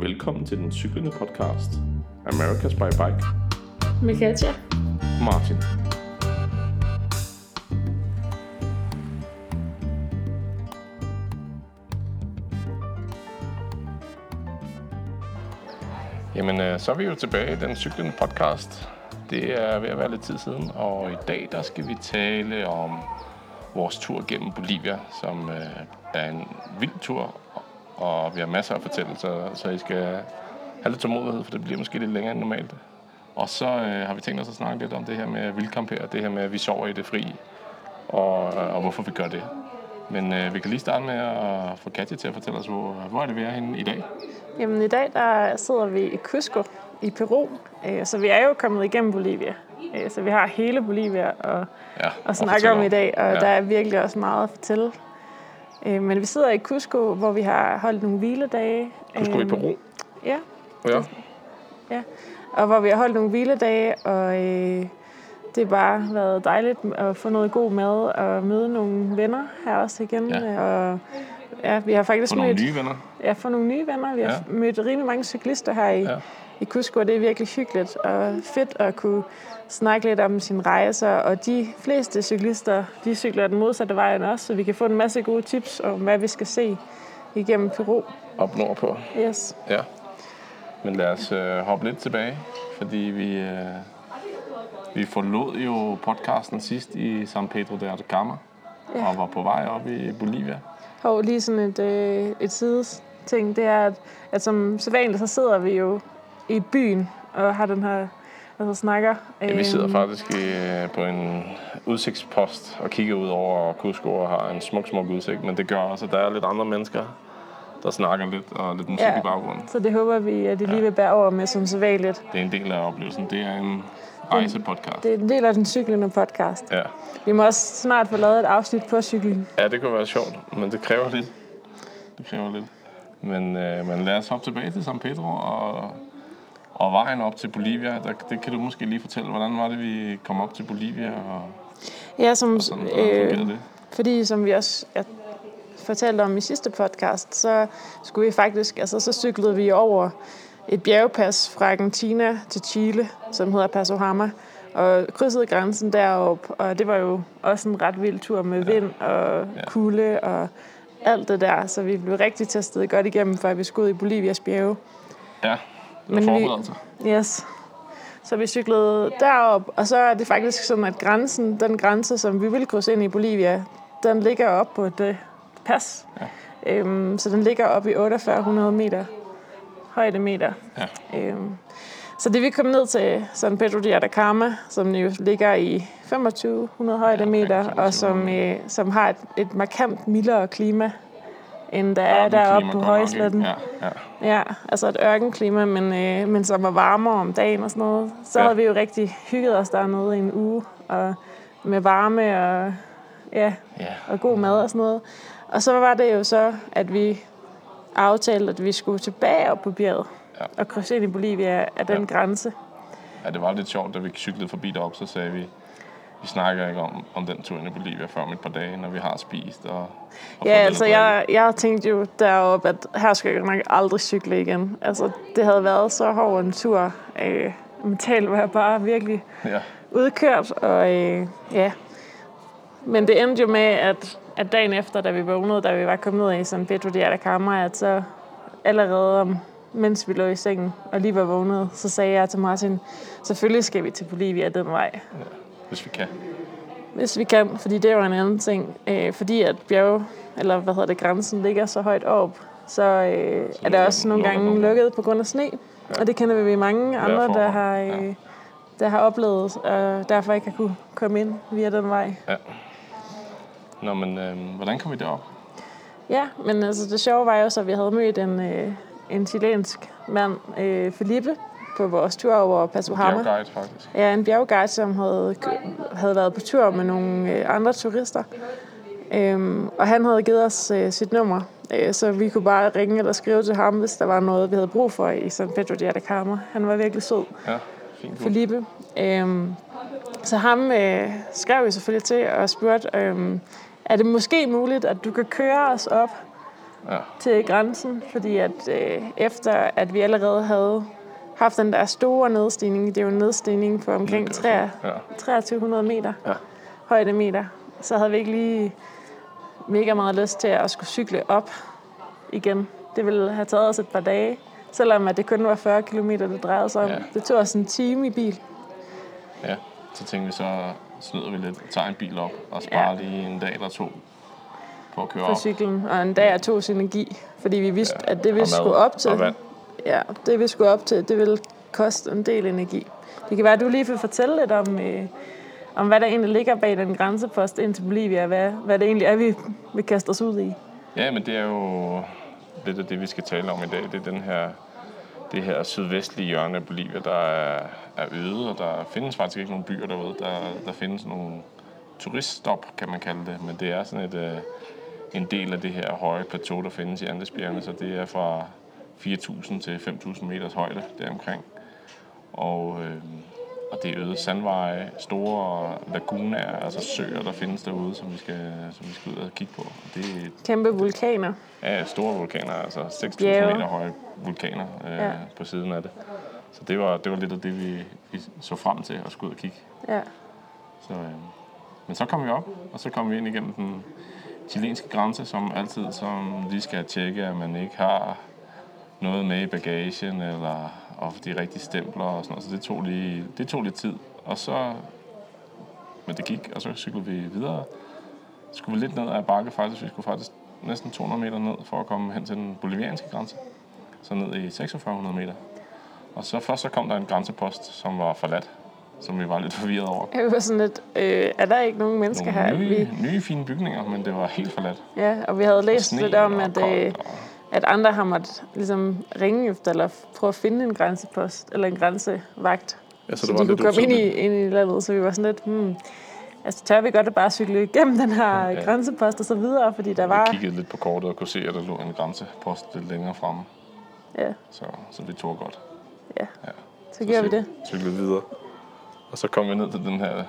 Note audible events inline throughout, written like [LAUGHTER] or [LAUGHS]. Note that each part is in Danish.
Velkommen til den cyklende podcast, America's by Bike. Med Katja. Martin. Jamen, øh, så er vi jo tilbage i den cyklende podcast. Det er ved at være lidt tid siden, og i dag der skal vi tale om vores tur gennem Bolivia, som øh, er en vild tur, og vi har masser at fortælle, så, så I skal have lidt tålmodighed, for det bliver måske lidt længere end normalt. Og så øh, har vi tænkt os at snakke lidt om det her med vildkampere, det her med, at vi sover i det fri, og, og hvorfor vi gør det. Men øh, vi kan lige starte med at få Katja til at fortælle os, hvor, hvor er det, vi er henne i dag? Jamen i dag der sidder vi i Cusco i Peru, øh, så vi er jo kommet igennem Bolivia. Øh, Så vi har hele Bolivia at, Ja, at snakke om i dag, og Ja. der er virkelig også meget at fortælle. Øh, Men vi sidder i Cusco, hvor vi har holdt nogle hviledage. Cusco i Øh, Peru. Ja, Ja. og hvor vi har holdt nogle hviledage, og øh, det har bare været dejligt at få noget god mad og møde nogle venner her også igen. Ja. Og ja, vi har faktisk nogle mødt nye venner. ja, for nogle nye venner. Vi har Ja. mødt rimelig mange cyklister her i, Ja. I Cusco, og det er virkelig hyggeligt og fedt at kunne snakke lidt om sine rejser. Og de fleste cyklister, de cykler den modsatte vej end os, så vi kan få en masse gode tips om, hvad vi skal se igennem Peru. Op nordpå. Yes. Ja. Men lad os øh, hoppe lidt tilbage, fordi vi, øh, vi forlod jo podcasten sidst i San Pedro de Atacama, ja. Og var på vej op i Bolivia. Og lige sådan et, øh, et sideting, det er, at, at som sædvanligt, så sidder vi jo i byen og har den her, altså snakker. Ja, vi sidder Øhm, faktisk i, øh, på en udsigtspost og kigger ud over Cusco og har en smuk, smuk udsigt, men det gør også, at der er lidt andre mennesker, der snakker lidt og lidt musik Ja. i baggrunden. Så det håber vi, at de lige vil bære over med som sædvanligt. Det er en del af oplevelsen. Det er en rejsepodcast. Det er en del af den cyklende podcast. Ja. Vi må også snart få lavet et afsnit på cyklen. ja, det kunne være sjovt, men det kræver lidt. Det kræver lidt. Men, øh, men lad os hoppe tilbage til San Pedro og, og vejen op til Bolivia. Der, det kan du måske lige fortælle, hvordan var det, vi kom op til Bolivia og, Ja, som, og sådan, øh, det? fordi som vi også jeg fortalte om i sidste podcast, så skulle vi faktisk, altså så cyklede vi over et bjergpas fra Argentina til Chile, som hedder Paso Hama, og krydsede grænsen derop, og det var jo også en ret vild tur med vind og Ja. kulde og alt det der, så vi blev rigtig testet godt igennem, før vi skulle ud i Bolivias bjerge. Ja, Men var vi- forberedelser. Yes. Så vi cyklede derop, og så er det faktisk sådan, at grænsen, den grænse, som vi vil krydse ind i Bolivia, den ligger op på et øh, pas. Ja. Øhm, så den ligger op i 4800 meter højdemeter. Ja. Øhm, så det vi kom ned til San Pedro de Atacama, som jo ligger i 2500 højdemeter, omkring og som, øh, som har et, et markant mildere klima, end der er deroppe på højsletten. Ja, ja. Ja, altså et ørkenklima, men, øh, men som var varmere om dagen og sådan noget. Så Ja. havde vi jo rigtig hygget os dernede i en uge, og med varme og, ja, ja. og god mad og sådan noget. Og så var det jo så, at vi aftalte, at vi skulle tilbage op på bjerget Ja. og krydse ind i Bolivia af den ja. grænse. Ja, det var lidt sjovt, da vi cyklede forbi derop, så sagde vi, vi snakker ikke om, om den tur i Bolivia før om et par dage, når vi har spist og, og Ja, altså jeg, jeg tænkte jo deroppe, at her skal jeg nok aldrig cykle igen. Altså det havde været så hård en tur. Øh, mentalt var jeg bare virkelig. Ja, udkørt, og øh, ja. Men det endte jo med, at, at dagen efter, da vi vågnede, da vi var kommet ned i San Pedro de Atacama, at så allerede om, mens vi lå i sengen og lige var vågnet, så sagde jeg til Martin, selvfølgelig skal vi til Bolivia den vej, hvis vi kan. hvis vi kan, fordi det var en anden ting. Øh, fordi at bjerg, eller hvad hedder det, grænsen ligger så højt op, så, øh, er det lukker- også nogle gange nogle- lukket på grund af sne. Ja. Og det kender vi mange andre, der har, øh, Ja. der har oplevet, og derfor ikke har kunne komme ind via den vej. Ja. Nå, men øh, hvordan kom vi derop? Ja, men altså det sjove var jo så, at vi havde mødt en, øh, en chilensk mand, øh, Felipe, på vores tur over Paso Hama. Bjergguide, faktisk. Ja, en bjergguide, som havde, havde været på tur med nogle øh, andre turister. Øhm, og han havde givet os øh, sit nummer, øh, så vi kunne bare ringe eller skrive til ham, hvis der var noget, vi havde brug for i San Pedro de Atacama. Han var virkelig sød, Ja, fint. Felipe. Øhm, så ham øh, skrev vi selvfølgelig til og spurgte, øhm, er det måske muligt, at du kan køre os op Ja. til grænsen, fordi at øh, efter at vi allerede havde haft den der store nedstigning, det er jo en nedstigning på omkring Det var 3, sådan, ja. 2300 meter, Ja. højdemeter, så havde vi ikke lige mega meget lyst til at skulle cykle op igen. Det ville have taget os et par dage, selvom at det kun var 40 km, det drejede sig om. Ja. Det tog os en time i bil. Ja, så tænkte vi, så snyder vi lidt, tager en bil op og sparer Ja. lige en dag eller to på at køre på op. cyklen, og en dag og to energi, fordi vi vidste, Ja, at det vi skulle op til, og vand ja, det vi skulle op til, det ville koste en del energi. Det kan være, at du lige vil fortælle lidt om, øh, om hvad der egentlig ligger bag den grænsepost ind til Bolivia, hvad, hvad det egentlig er, vi vil kaste os ud i. Ja, men det er jo lidt af det, vi skal tale om i dag. Det er den her, det her sydvestlige hjørne af Bolivia, der er, er øde, og der findes faktisk ikke nogen byer derude. Der, der findes nogle turiststop, kan man kalde det, men det er sådan et, øh, en del af det her høje plateau, der findes i Andesbjergene, så det er fra 4.000 til 5.000 meters højde deromkring. Og, øh, og det er øde sandveje, store lagunaer, altså søer, der findes derude, som vi skal, som vi skal ud og kigge på. Og det er Kæmpe vulkaner. Ja, store vulkaner, altså 6.000 Bjerge. meter høje vulkaner øh, ja. på siden af det. Så det var, det var lidt af det, vi, vi så frem til at skulle ud og kigge. Ja. Så, øh, men så kom vi op, og så kom vi ind igennem den chilenske grænse, som altid som lige skal tjekke, at man ikke har noget med i bagagen, eller og de rigtige stempler og sådan noget. Så det tog, lige, det tog lidt tid. Og så, men det gik, og så cyklede vi videre. Så skulle vi lidt ned ad bakke faktisk. Vi skulle faktisk næsten 200 meter ned for at komme hen til den bolivianske grænse. Så ned i 4600 meter. Og så først så kom der en grænsepost, som var forladt, som vi var lidt forvirret over. Jeg var sådan lidt, øh, er der ikke nogen mennesker her? Nogle Vi, nye, nye fine bygninger, men det var helt forladt. ja, og vi havde læst lidt om, og at, koldt, øh, og- at andre har måttet ligesom, ringe efter, eller prøve at finde en grænsepost, eller en grænsevagt, Ja, så, så de kunne komme ind i, ind i landet, så vi var sådan lidt, hmm, altså tør vi godt at bare cykle igennem den her Ja. grænsepost og så videre, fordi der Vi var, kiggede lidt på kortet og kunne se, at der lå en grænsepost lidt længere fremme. ja, Så, så vi tog godt. ja, Ja. så gjorde vi det. Cyklede videre. Og så kom vi ned til den her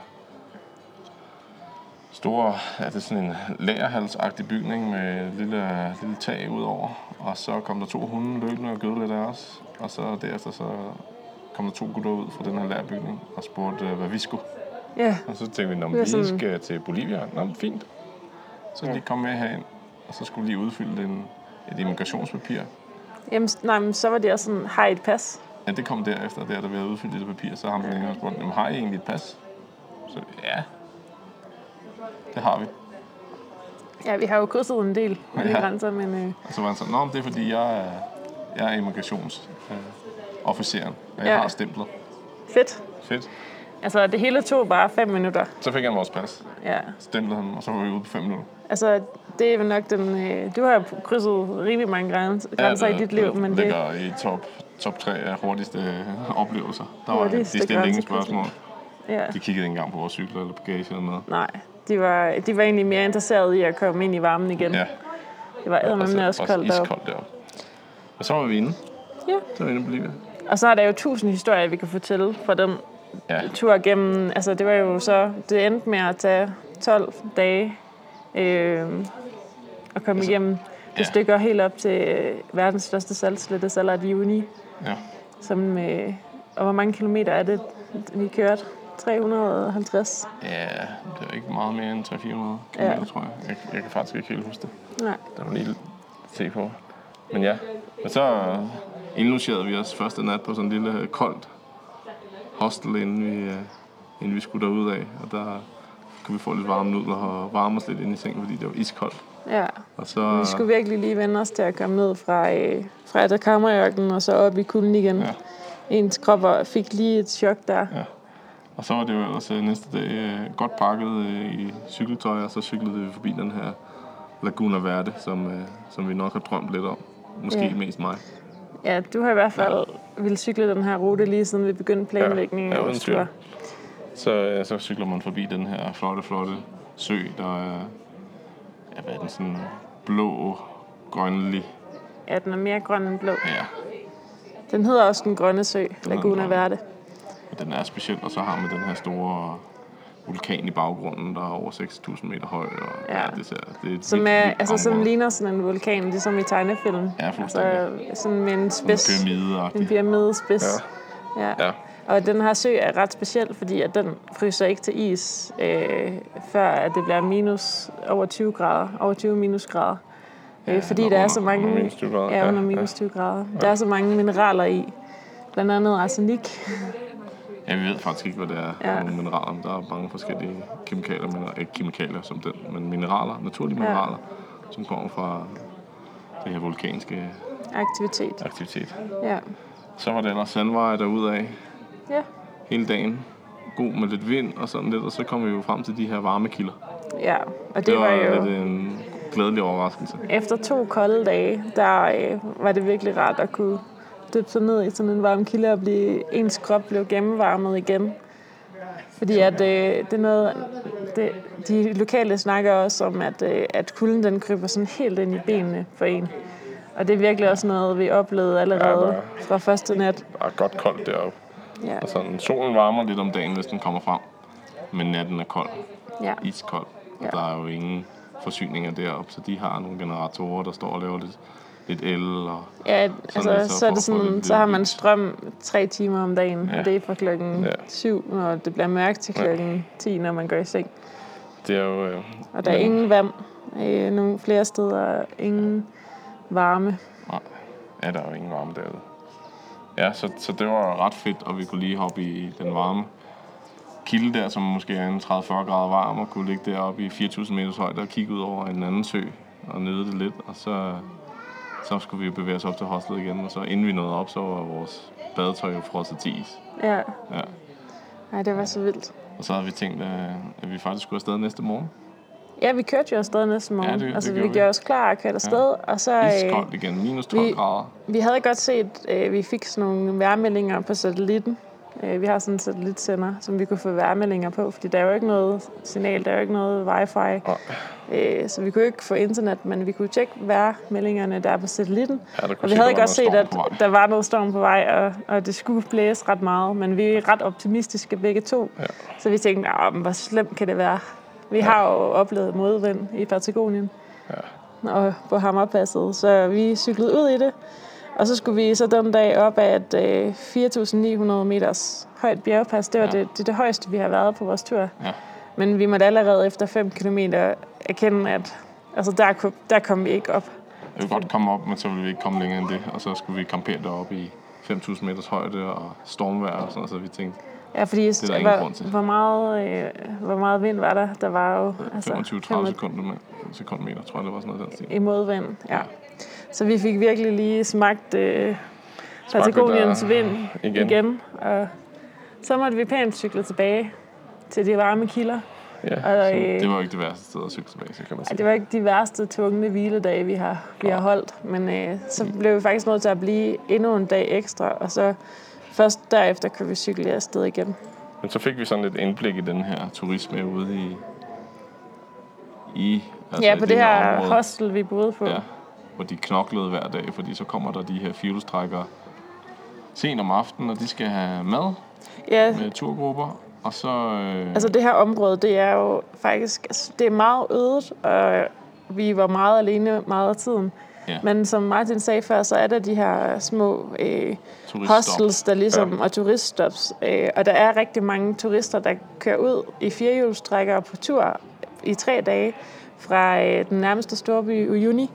store, ja, det er sådan en lagerhalsagtig bygning med et lille, lille tag udover. Og så kom der to hunde løbende og gød lidt af os. Og så derefter så kom der to gutter ud fra den her lærbygning og spurgte, hvad vi skulle. Ja, Og så tænkte vi, når Vi skal til Bolivia. Nå, fint. Så Ja. de kom med herind, og så skulle de udfylde en, et immigrationspapir. Jamen, nej, men så var det også sådan, har I et pas? Ja, det kom derefter, der da vi havde udfyldt det papir, så har han ja. spurgt, "Jamen, har I egentlig et pas? Så ja, det har vi. Ja, vi har jo krydset en del Ja. grænser, men øh, Og så var han sådan, Nå, det er fordi, jeg er, jeg er immigrationsofficeren, øh, officeren, og jeg Ja. har stempler. fedt. Fedt. Altså, det hele tog bare fem minutter. Så fik han vores pas, Ja, stemplede han, og så var vi ude på fem minutter. altså, det er vel nok den... Øh, du har krydset rimelig mange græns- grænser det, i dit liv, det men det, ligger i top, top 3 af hurtigste øh, oplevelser. Der var, de stillede ingen spørgsmål. ja, De kiggede ikke engang på vores cykler eller bagage eller noget. nej. De var, de var egentlig mere interesserede i at komme ind i varmen igen. Ja, Det var eddermame også koldt deroppe. iskoldt deroppe. Og så var vi inde. Ja. Så var vi inde i Bolivia. Og så er der jo tusind historier, vi kan fortælle fra den Ja, tur gennem... Altså, det var jo så... Det endte med at tage 12 dage øh, at komme Altså, igennem det ja. stykker helt op til øh, verdens største saltslette, Salar de Uyuni. ja. Som, øh, og hvor mange kilometer er det, vi kørte? 350? Ja, det er ikke meget mere end 300-400 km, Ja. tror jeg. jeg. Jeg kan faktisk ikke helt huske det. Nej. Der var lige se på. Men ja, men så indlogerede vi os første nat på sådan en lille øh, koldt hostel, inden vi, øh, inden vi skulle derud af. Og der kunne vi få lidt varme nudler og varme os lidt ind i sengen, fordi det var iskoldt. Ja, Og så, vi skulle virkelig lige vende os til at komme ned fra, øh, fra Atacama-ørkenen og så op i kulden igen. Ja. Ens krop fik lige et chok der. Ja. Og så var det jo ellers øh, næste dag øh, godt pakket øh, i cykeltøj, og så cyklede vi forbi den her Laguna Verde, som, øh, som vi nok har drømt lidt om. Måske Ja. ja. mest mig. Ja, du har i hvert fald ville cykle den her rute lige siden vi begyndte planlægningen Ja, ja, uden. Så, øh, så cykler man forbi den her flotte, flotte sø, der er, ja, hvad er den, sådan blå, grønlig. Ja, den er mere grøn end blå. Ja, Den hedder også den grønne sø, Laguna. Verde. Den er speciel, og så har man den her store vulkan i baggrunden, der er over 6.000 meter høj. Og, ja. Ja. ja det, ser, det er et Som, vildt, er, vildt altså, som ligner sådan en vulkan, ligesom i tegnefilm. Ja, fuldstændig. Altså, sådan med en En spids. pyramide En pyramidespids. Ja. ja. Ja. Og den her sø er ret speciel, fordi at den fryser ikke til is, øh, før at det bliver minus over 20 grader, over 20 minusgrader. Øh, Ja, fordi under- der er så mange, minus 20 grader. ja, Ja, under ja. minus 20 grader. Der er så mange mineraler i, blandt andet arsenik. Ja, vi ved faktisk ikke, hvad det er Ja. ja. nogle mineraler. Der er mange forskellige kemikalier, men ikke kemikalier som den, men mineraler, naturlige Ja. mineraler, som kommer fra det her vulkanske Aktivitet. aktivitet. Ja. Så var det ellers sandveje derudad Ja. hele dagen. God med lidt vind og sådan lidt, og så kom vi jo frem til de her varmekilder. ja, og det, Det, var var jo... lidt en glædelig overraskelse. Efter to kolde dage, der øh, var det virkelig rart at kunne dyppe sig ned i sådan en varm kilde og blive, ens krop blev gennemvarmet igen. Fordi at, øh, det er noget, det, de lokale snakker også om, at, øh, at kulden den kryber sådan helt ind i benene for en. Og det er virkelig også noget, vi oplevede allerede Ja, fra første nat. Er godt koldt deroppe. Ja, Og sådan, solen varmer lidt om dagen, hvis den kommer frem. Men natten er kold. ja, iskold. Og Ja. der er jo ingen forsyninger deroppe, så de har nogle generatorer, der står og laver lidt, lidt el. Og, ja altså, så så, er det sådan, lidt så har man strøm tre timer om dagen, Ja. og det er fra klokken Ja. syv, når det bliver mørkt til klokken 10, når man går i seng. det er jo... Øh, Og der er ingen vand. Øh, nogle flere steder ingen varme. Nej, ja, der er jo ingen varme derude. Ja, så, så det var ret fedt, og vi kunne lige hoppe i den varme kilde der, som måske er en 30-40 grader varm, og kunne ligge deroppe i 4.000 meters højde og kigge ud over en anden sø og nyde det lidt. Og så, så skulle vi bevæge os op til hostlet igen, og så inden vi nåede op, så var vores badetøj jo frosset til is. Ja, Ja. Ej, det var så vildt. Og så havde vi tænkt, at at vi faktisk skulle afsted næste morgen. Ja, vi kørte jo afsted næste morgen. Ja, det- det altså, vi gjorde vi. gjorde os klar og kørte afsted. Og så, øh, Iskoldt igen, minus 12 vi- grader. vi havde godt set, øh, vi fik sådan nogle vejrmeldinger på satellitten. Øh, vi har sådan en satellitsender, som vi kunne få vejrmeldinger på, fordi der er jo ikke noget signal, der er jo ikke noget wifi. Øh, så vi kunne ikke få internet, men vi kunne tjekke vejrmeldingerne der på satellitten. Ja, Og vi havde var godt set, at der var noget storm på vej, og, og det skulle blæse ret meget. Men vi er ret optimistiske begge to. Ja. Så vi tænkte, "Nå, men hvor slemt kan det være? Vi har jo oplevet modvind i Patagonien Ja. og på Hammerpasset, så vi cyklede ud i det. Og så skulle vi så den dag op af et øh, 4.900 meters højt bjergpas. Det var Ja. det, det, er det højeste, vi har været på vores tur. Ja. Men vi måtte allerede efter 5 km erkende, at altså, der, kom, der kom vi ikke op. Jeg ville godt komme op, men så ville vi ikke komme længere end det. Og så skulle vi campere deroppe i 5.000 meters højde og stormvejr og sådan noget, så vi tænkte Ja, fordi er der hvor, hvor, meget, øh, hvor meget vind var der? Der var jo altså, 25-30 sekunder med sekundmeter, tror jeg, det var sådan noget stil. i modvind. Ja. Så vi fik virkelig lige smagt øh, Patagoniens vind igen. igen. Og så måtte vi pænt cykle tilbage til de varme kilder. Ja, Og, øh, det var ikke det værste sted at cykle tilbage, så kan man sige. det var ikke de værste tvungne hviledage, vi har, vi har holdt. Men øh, så blev vi faktisk nødt til at blive endnu en dag ekstra. Og så først derefter kunne vi cykle afsted igen. Men så fik vi sådan lidt indblik i den her turisme ude i... i altså ja, på det her område. hostel, vi boede på. Ja, hvor de knoklede hver dag, fordi så kommer der de her fjulstrækkere sent om aftenen, og de skal have mad ja med turgrupper. Og så... Øh, Altså det her område, det er jo faktisk, altså, det er meget ødet, og vi var meget alene meget af tiden. Ja. Men som Martin sagde før, så er der de her små øh, hostels, der ligesom, ja. og turiststops. Øh, og der er rigtig mange turister, der kører ud i firehjulstrækkere på tur i tre dage fra øh, den nærmeste storby Uyuni.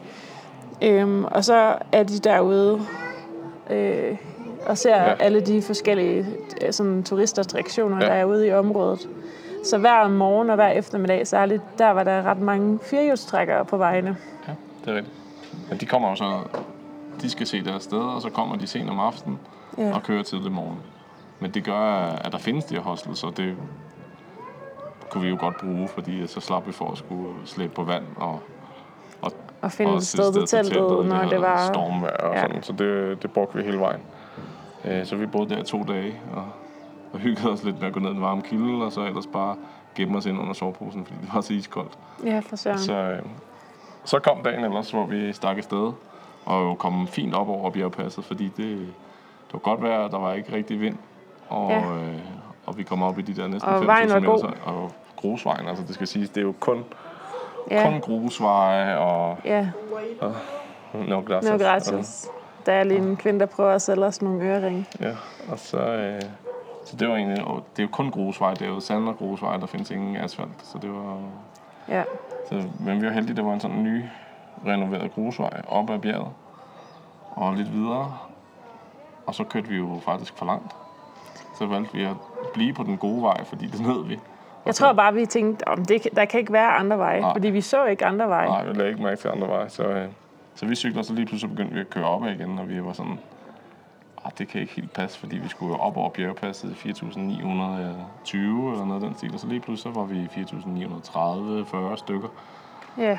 Øhm, og så er de derude øh, og ser Ja. alle de forskellige øh, sådan, turistattraktioner, Ja. der er ude i området. Så hver morgen og hver eftermiddag særligt, der var der ret mange firehjulstrækkere på vejene. Ja, det er rigtigt. Men de kommer jo så... De skal se deres sted, og så kommer de sent om aftenen Ja. og kører tidlig morgen. Men det gør, at der findes de her hostels, og det kunne vi jo godt bruge, fordi så slap vi for at skulle slæbe på vand og, og, finde et sted til teltet, når det var... stormvejr og Ja. sådan. Så det, det brugte vi hele vejen. Øh, Så vi boede der i to dage og, og hyggede os lidt med at gå ned i den varme kilde, og så ellers bare gemme os ind under soveposen, fordi det var så iskoldt. Ja, for søren. Så, øh, så kom dagen ellers, hvor vi stak afsted, og jo kom fint op over bjergpasset, fordi det, det var godt vejr, der var ikke rigtig vind, og, Ja. øh, og vi kom op i de der næsten Og 5.000 vejen var meter, god. så- og grusvejen. Altså det skal siges, det er jo kun, Ja, kun grusveje og... ja. No gracias. No gracias. Der er lige en kvinde, der prøver at sælge os nogle øreringe. Ja, og så... Øh, så det var egentlig... og Det er jo kun grusvej, det er jo sand og grusvej, der findes ingen asfalt. Så det var... Ja, Så, men vi var heldige, det var en sådan ny renoveret grusvej op ad bjerget. Og lidt videre. Og så kørte vi jo faktisk for langt. Så valgte vi at blive på den gode vej, fordi det nød vi. jeg tror bare, vi tænkte, om det, der kan ikke være andre veje, Nej. fordi vi så ikke andre veje. Nej, vi lagde ikke mærke til andre veje. Så, øh, så vi cyklede, og så lige pludselig begyndte vi at køre opad igen, og vi var sådan, ah, det kan ikke helt passe, fordi vi skulle op over bjergpasset i 4.920 eller noget af den stil. Og så lige pludselig så var vi i 4.930, 40 stykker. Ja,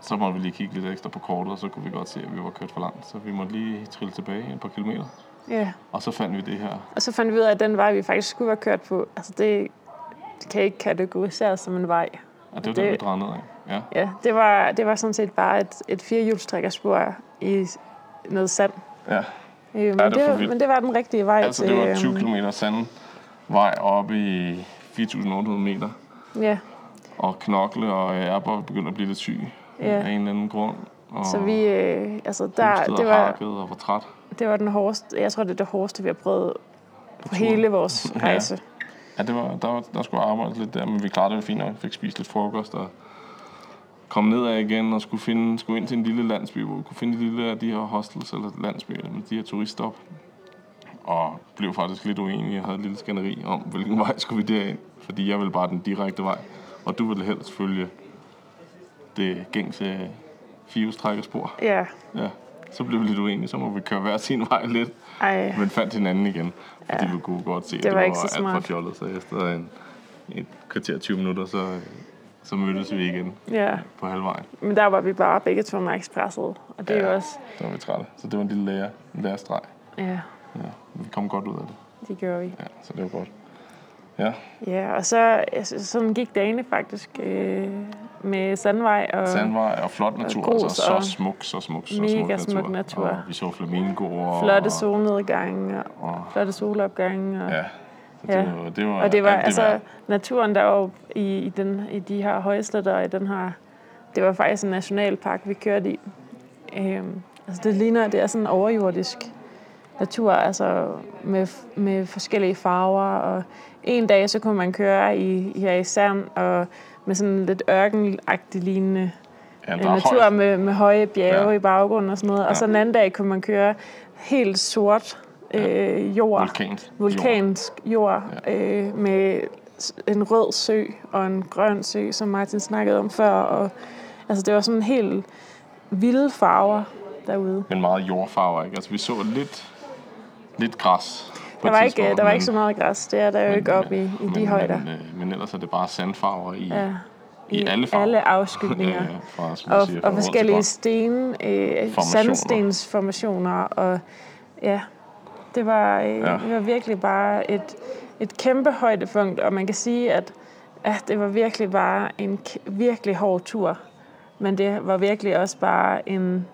Så måtte vi lige kigge lidt ekstra på kortet, og så kunne vi godt se, at vi var kørt for langt. Så vi måtte lige trille tilbage et par kilometer. ja. Og så fandt vi det her. Og så fandt vi ud af, at den vej, vi faktisk skulle være kørt på, altså det, det kan ikke kategoriseres som en vej. Og det var Det- det, vi drejede ned af. Ja. Ja, det var, det var sådan set bare et, et firehjulstrækkerspor i noget sand. ja. Øh, men, var det, vildt. men det var den rigtige vej Altså, til... det var 20 øhm, km sand vej oppe i 4.800 meter. Ja, Og knokle, og jeg er bare begyndt at blive lidt syg Ja. af en eller anden grund. Og så vi... Øh, altså, der, det, var, og var træt. det var den hårdeste... Jeg tror, det er det hårdeste, vi har prøvet på turen. hele vores [LAUGHS] Ja. rejse. Ja, det var, der, var, der skulle arbejde lidt der, men vi klarede det fint nok. Fik spist lidt frokost og kom nedad igen og skulle, finde, skulle ind til en lille landsby, hvor vi kunne finde et lille af de her hostels eller landsbyer med de her turiststop. Og blev faktisk lidt uenig. Jeg havde et lille skænderi om, hvilken vej skulle vi derind. Fordi jeg ville bare den direkte vej. Og du ville helst følge det gængse firehjulstrækkerspor. Ja, Ja. Så blev vi lidt uenige, så må vi køre hver sin vej lidt. ej. Men fandt hinanden igen, fordi Ja. vi kunne godt se, at Det det var var, ikke så alt for fjollet. Så efter en, et kvarter 20 minutter, så, så mødtes vi igen Ja, på halvvejen. men der var vi bare begge to med ekspresset. Og det er jo Ja. også... Så var vi trætte. Så det var en lille lære, en lærestreg. Ja, Ja. Vi kom godt ud af det. det gjorde vi. Ja, så det var godt. Ja, Ja, og så altså, sådan gik dagene faktisk øh, med Sandvej og sandvej og flot natur. grus Altså, så og smuk, så smuk, så mega smuk natur. smuk natur. Og vi så flamingoer. flotte og, solnedgange og og, flotte solopgange. Og, Ja, så Ja. det, var, det var og det var alt altså værd. naturen deroppe i, i, den, i de her højsletter og i den her... Det var faktisk en nationalpark, vi kørte i. Øhm, altså det ligner, det er sådan overjordisk natur, altså med, med forskellige farver. Og en dag, så kunne man køre i, her i sand og med sådan lidt ørkenagtig lignende ja, øh, natur højt. med, med høje bjerge Ja. i baggrunden og sådan noget. Og så Ja. en anden dag kunne man køre helt sort øh, jord, Vulkansk. vulkansk jord, øh, med en rød sø og en grøn sø, som Martin snakkede om før. Og, altså det var sådan helt vilde farver derude. Men meget jordfarver, ikke? Altså, vi så lidt, lidt græs. Der var, ikke, tidspunkt, der var ikke så meget græs, det er der jo men, ikke oppe i, i men, de højder. Men, øh, men ellers er det bare sandfarver i, Ja, i alle farver. alle afskygninger. [LAUGHS] Ja, ja, fra, som og, siger, fra og forskellige sten, øh, sandstensformationer. Og ja, det var, øh, Ja. ja. det var virkelig bare et, et kæmpe højdepunkt. Og man kan sige, at, at det var virkelig bare en virkelig hård tur. Men det var virkelig også bare en...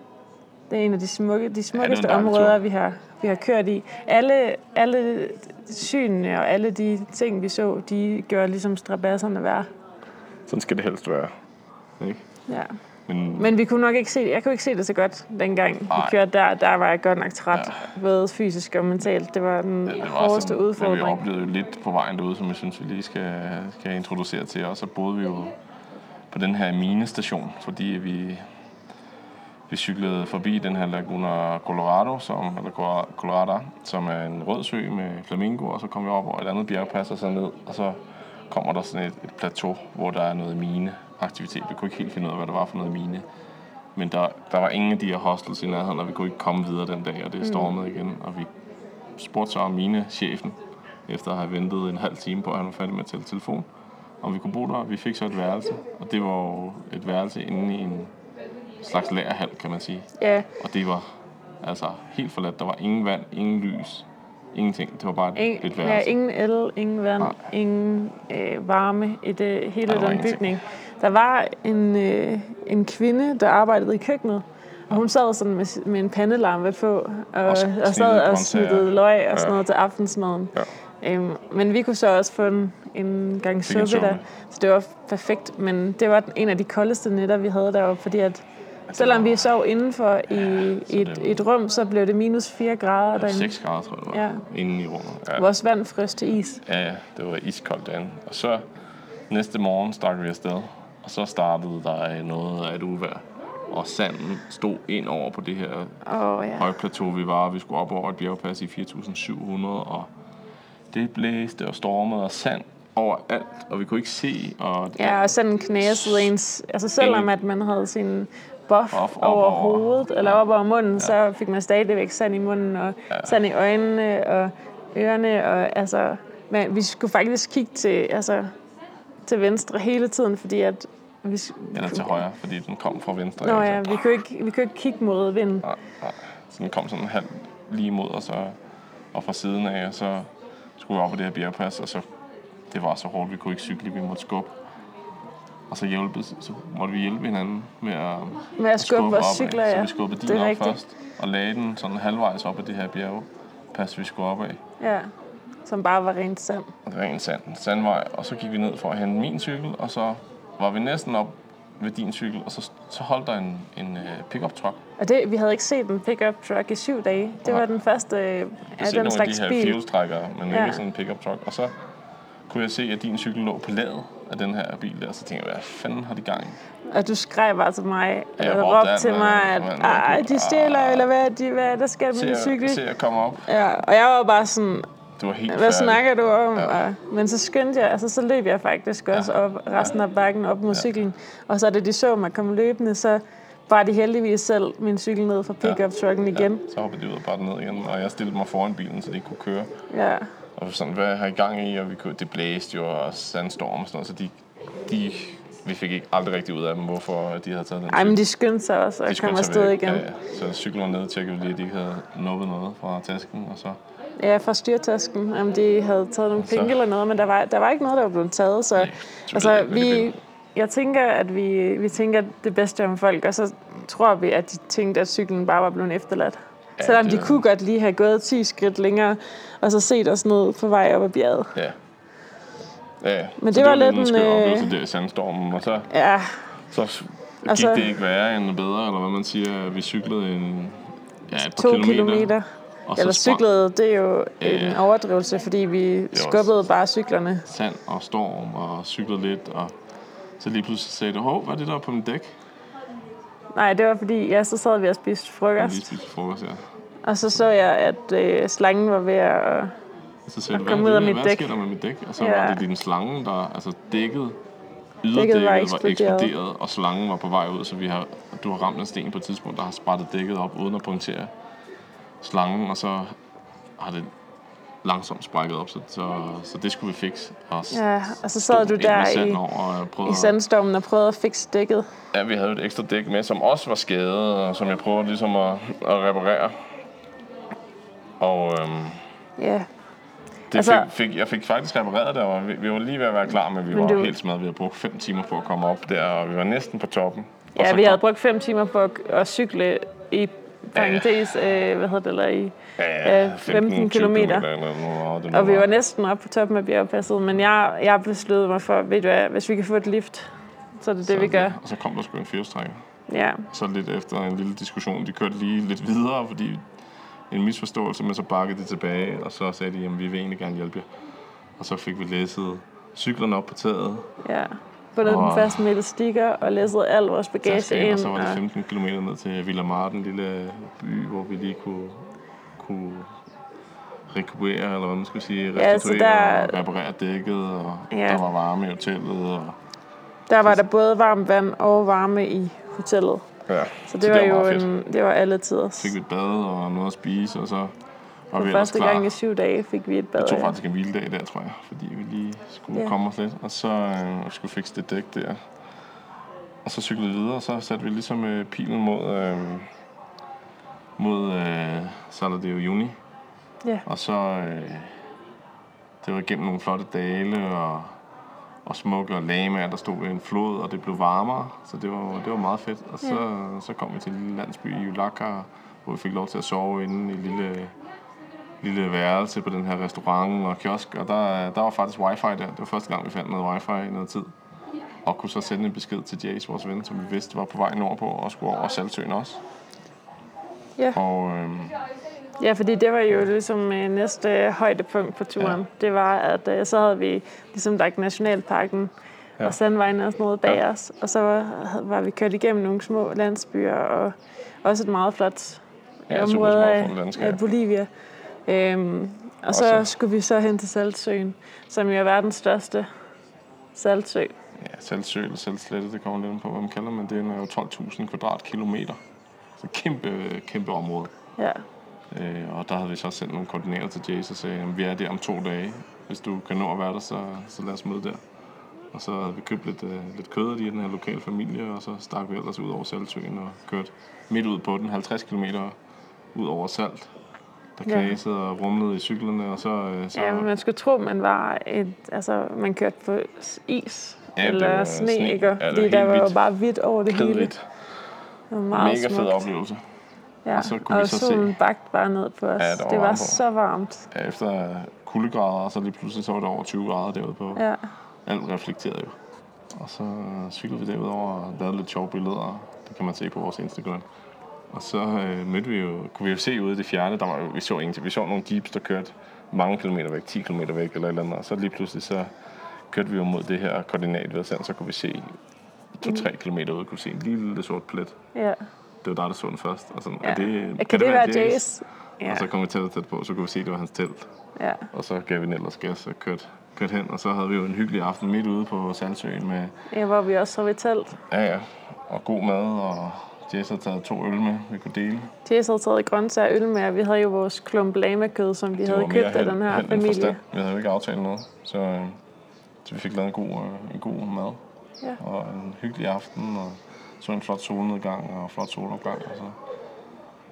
Det er en af de, smukke, de smukkeste dejlig områder, vi har, vi har kørt i. Alle, alle synene og alle de ting, vi så, de gjorde ligesom strabasserne værd. Sådan skal det helst være. Ikke? Ja. Men, Men vi kunne nok ikke se, jeg kunne ikke se det så godt dengang vi Nej. kørte der. Der var jeg godt nok træt, ja. både fysisk og mentalt. Det var den det var hårdeste sådan, Men vi udfordring. oplevede lidt på vejen derude, som jeg synes, vi lige skal, skal introducere til. Og så boede vi jo på den her minestation, fordi vi, vi cyklede forbi den her Laguna Colorado, som, eller Colorado, som er en rød sø med flamingo, og så kom vi op over et andet bjergpas og så ned, og så kommer der sådan et, et plateau, hvor der er noget mineaktivitet. Vi kunne ikke helt finde ud af, hvad det var for noget mine. Men der, der var ingen af de her hostels i nærheden, og vi kunne ikke komme videre den dag, og det stormede igen. Og vi spurgte så minechefen, efter at have ventet en halv time på, at han var færdig med at tælle telefon, om vi kunne bo der. Vi fik så et værelse, og det var jo et værelse inde i en slags lagerhal, kan man sige. Ja, Og det var altså helt forladt. Der var ingen vand, ingen lys, ingenting. Det var bare et, ing, et ja, værelse. ingen el, ingen vand, Nej. ingen øh, varme i det, hele var den ingenting. bygning. Der var en, øh, en kvinde, der arbejdede i køkkenet, og hun sad sådan med, med en pandelampe på, og, og, snittede sad og snittede løg og sådan Ja. noget til aftensmaden. Ja. Øhm, men vi kunne så også få en, en gang suppe der, så det var perfekt. Men det var en af de koldeste nætter, vi havde deroppe, fordi at selvom vi sov indenfor i, i et, et rum, så blev det minus 4 grader derinde. 6 grader, tror jeg, det var, Ja. inde i rummet. Ja. Vores vand frøs til is. Ja, ja, det var iskoldt derinde. Og så næste morgen stak vi afsted, og så startede der noget af et uvejr. Og sanden stod ind over på det her Åh ja. højplateau, vi var. Vi skulle op over et bjergpas i 4.700, og det blæste og stormede og sand overalt, og vi kunne ikke se. Og Ja, og sådan knæsede ens... Altså selvom at man havde sin buff op over over- hovedet, eller op over munden, så fik man stadigvæk sand i munden, og sand i øjnene, og ørerne, og altså... Men vi skulle faktisk kigge til, altså, til venstre hele tiden, fordi at... Vi, Eller til højre, fordi den kom fra venstre. Nå ja, vi kunne ikke, vi kunne ikke kigge mod vinden. Nej, nej. Så den kom sådan halv lige mod os, og, og fra siden af, og så skulle vi op på det her bjergpas, og så det var så hårdt, vi kunne ikke cykle, vi måtte skubbe. Og så, hjælpe, så måtte vi hjælpe hinanden med at, Med at skubbe vores opad. cykler, Så ja. vi skubbede Det din er op rigtigt. først, og lagde den sådan halvvejs op ad det her bjergpas, vi skulle op af. Ja, som bare var rent sand. Ren sand, sandvej, og så gik vi ned for at hente min cykel, og så var vi næsten op ved din cykel, og så, så holdt der en, en uh, pickup truck. Og det, vi havde ikke set en pickup truck i syv dage. Det var Nej. den første Jeg af har set den nogle af slags de her bil. fjolstrækkere, men Ja. ikke sådan en pickup truck. Og så kunne jeg se, at din cykel lå på ladet af den her bil der. Så tænkte jeg, hvad fanden har de gang i? Og du skreg bare til mig, Ja, eller råbte til mig, at "Ej, de stjæler, Ah. eller hvad, de, hvad der sker med min cykel. se, jeg kommer op. Ja, og jeg var bare sådan, Du var helt hvad færdig. snakker du om? Ja. Ja. Men så skyndte jeg, altså så løb jeg faktisk også Ja. op resten af bakken op mod cyklen. Og så da de så mig komme løbende, så var de heldigvis selv min cykel ned fra pickup trucken igen. Så hoppede de ud og bare ned igen, og jeg stillede mig foran bilen, så de kunne køre. Ja. Og sådan, hvad har I gang i? Og vi kunne, det blæste jo, og sandstorm og sådan noget, så de, de, vi fik ikke aldrig rigtig ud af dem, hvorfor de havde taget den Ej, men de skyndte sig også komme tage afsted igen. Ja, ja. Så cyklen var nede og tjekkede vi lige, at de ikke havde nuppet noget fra tasken, og så Ja, fra styrtasken, om de havde taget nogle Så- penge eller noget, men der var, der var ikke noget, der var blevet taget. Så altså, hvad det vi, jeg tænker, at vi, vi tænker det bedste om folk, og så tror vi, at de tænkte, at cyklen bare var blevet efterladt. Ja, Selvom de det- kunne godt lige have gået 10 skridt længere, og så set os ned på vej op ad bjerget. Ja. Ja, Men så det var lidt lidt en skør øh, oplevelse der i sandstormen, og så, Ja, så gik Altså- det ikke værre end bedre, eller hvad man siger. Vi cyklede en, ja, et par to kilometer. kilometer. Og så Eller cyklede, det er jo Ja. en overdrivelse, fordi vi skubbede bare cyklerne. sand og storm og cyklede lidt, og så lige pludselig sagde det, hov, hvad er det der på min dæk? Nej, det var fordi, ja, så sad vi og spiste frokost. spiste frokost, ja. Og så så jeg, at øh, slangen var ved at... Så sagde Og du, kom hvad, ud af mit hvad dæk. sker der med mit dæk? Og så Ja. var det din slange, der altså dækket, var yderdækket var eksploderet. eksploderet, og slangen var på vej ud, så vi har, du har ramt en sten på et tidspunkt, der har sprættet dækket op, uden at punktere slangen, og så har det langsomt sprækket op, så, så, så det skulle vi fikse. Og Ja, og så stod sad du der i, over og prøvede i at- sandstormen og prøvede at fikse dækket. Ja, vi havde et ekstra dæk med, som også var skadet, og som jeg prøvede ligesom at, at reparere. Og øhm, Ja, det Altså- fik, fik, jeg fik faktisk repareret det, og vi, vi var lige ved at være klar, men vi Men var du- helt smadret. Vi havde brugt fem timer på at komme op der, og vi var næsten på toppen. Ja vi kom- havde brugt fem timer på at, at cykle i parentes, øh, hvad hedder det, eller i, ja, øh, 15 kilometer. Eller noget, det nu og vi var næsten oppe på toppen af bjergpasset, men jeg, jeg besluttede mig for, ved du hvad, hvis vi kan få et lift, så er det det, vi gør. Og så kom der sgu en firestrækker. Ja, Så lidt efter en lille diskussion, de kørte lige lidt videre, fordi en misforståelse, men så bakkede de tilbage, og så sagde de, at vi vil egentlig gerne hjælpe jer. Og så fik vi læsset cyklerne op på taget, ja. Bundet den Og- fast med elastikker og læsset al vores bagage tasken ind, og så var det og- 15 km ned til Villa Marten, en lille by, hvor vi lige kunne, kunne rekuperere, eller hvad man skal sige, Ja, restituere der- og reparere dækket, og Ja. der var varme i hotellet. Og, Der var der både varmt vand og varme i hotellet. ja. Så det var jo meget fedt. en, det var alle tider. fik vi et bad og noget at spise, og så var For første klar. gang i syv dage fik vi et bad. Jeg tog ja. faktisk en hviledag der, tror jeg, fordi vi lige skulle Ja. komme os lidt. Og så øh, skulle fikse det dæk der. Og så cyklede vi videre, og så satte vi ligesom øh, pilen mod, øh, mod øh, Sala de Juni. Ja. Og så, øh, det var igennem nogle flotte dale og, og smukke og lamaer, der stod ved en flod, og det blev varmere. Så det var, det var meget fedt. Og så, så kom vi til en lille landsby i Yulaka, hvor vi fik lov til at sove inde i en lille lille værelse på den her restaurant og kiosk, og der, der var faktisk wifi der. Det var første gang, vi fandt noget wifi i noget tid. Og kunne så sende en besked til Jace, vores ven, som vi vidste var på vej nordpå og skulle over Saltsøen også. Ja. Og øhm, Ja, fordi det var jo ligesom øh, næste højdepunkt på turen. Ja. Det var, at øh, så havde vi ligesom lagt Nationalparken ja. Og Sandvejen og sådan noget bag Ja. os. Og så var, var vi kørt igennem nogle små landsbyer og også et meget flot Ja, område af, af Bolivia. Øhm, og så Også- skulle vi så hen til Saltsøen, som jo er verdens største saltsø. ja, Saltsø eller Saltslette, det kommer lidt på, hvad man kalder, men det er jo 12.000 kvadratkilometer. Så kæmpe, kæmpe område. Ja. Øh, og der havde vi så sendt nogle koordinater til Jace og sagde, at vi er der om to dage. Hvis du kan nå at være der, så, så lad os møde der. Og så havde vi købt lidt, øh, lidt kød af de i den her lokale familie, og så stak vi ellers ud over Saltsøen og kørte midt ud på den, 50 km ud over Salt. Der Ja. knasede og rumlede i cyklerne, og så... Øh, så ja, man skulle tro, man var et, altså, man kørte på is Ja, det eller var sne, sne. ikke? Ja, det var Fordi der var jo bare hvidt over det hele. kridhvidt. Det var meget Mega fed oplevelse. Ja. Og så kunne og vi så se- solen bagte bare ned på os. Ja, der var det var så varmt. Ja, efter kuldegrader, og så lige pludselig så var det over 20 grader derude på. Ja. Alt reflekterede jo. Og så cyklede vi derudover og lavede lidt sjove billeder. Det kan man se på vores Instagram. Og så øh, mødte vi jo, kunne vi jo se ude i det fjerne, der var jo, vi så ingenting. Vi så nogle jeeps, der kørte mange kilometer væk, 10 kilometer væk eller et eller andet. Og så lige pludselig så kørte vi jo mod det her koordinat ved sand, så kunne vi se 2-3 kilometer ud, kunne se en lille sort plet. ja. Det var der, der så den først. Og sådan, ja. er det, kan, det, være Jace? Ja. Og så kom vi tæt og tæt på, så kunne vi se, at det var hans telt. ja. Og så gav vi den ellers gas og kørte, kørte hen. Og så havde vi jo en hyggelig aften midt ude på Sandsøen med ja, hvor vi også sov i telt. Ja, ja. Og god mad, og Jess har taget to øl med, vi kunne dele. Jace havde taget grøntsager og øl med, og vi havde jo vores klump lama-kød, som vi Det havde købt af den her familie. forstand. Vi havde jo ikke aftalt noget, så, øh, så vi fik lavet en god, øh, en god mad. Ja. Og en hyggelig aften, og så en flot solnedgang og flot solopgang. Og så,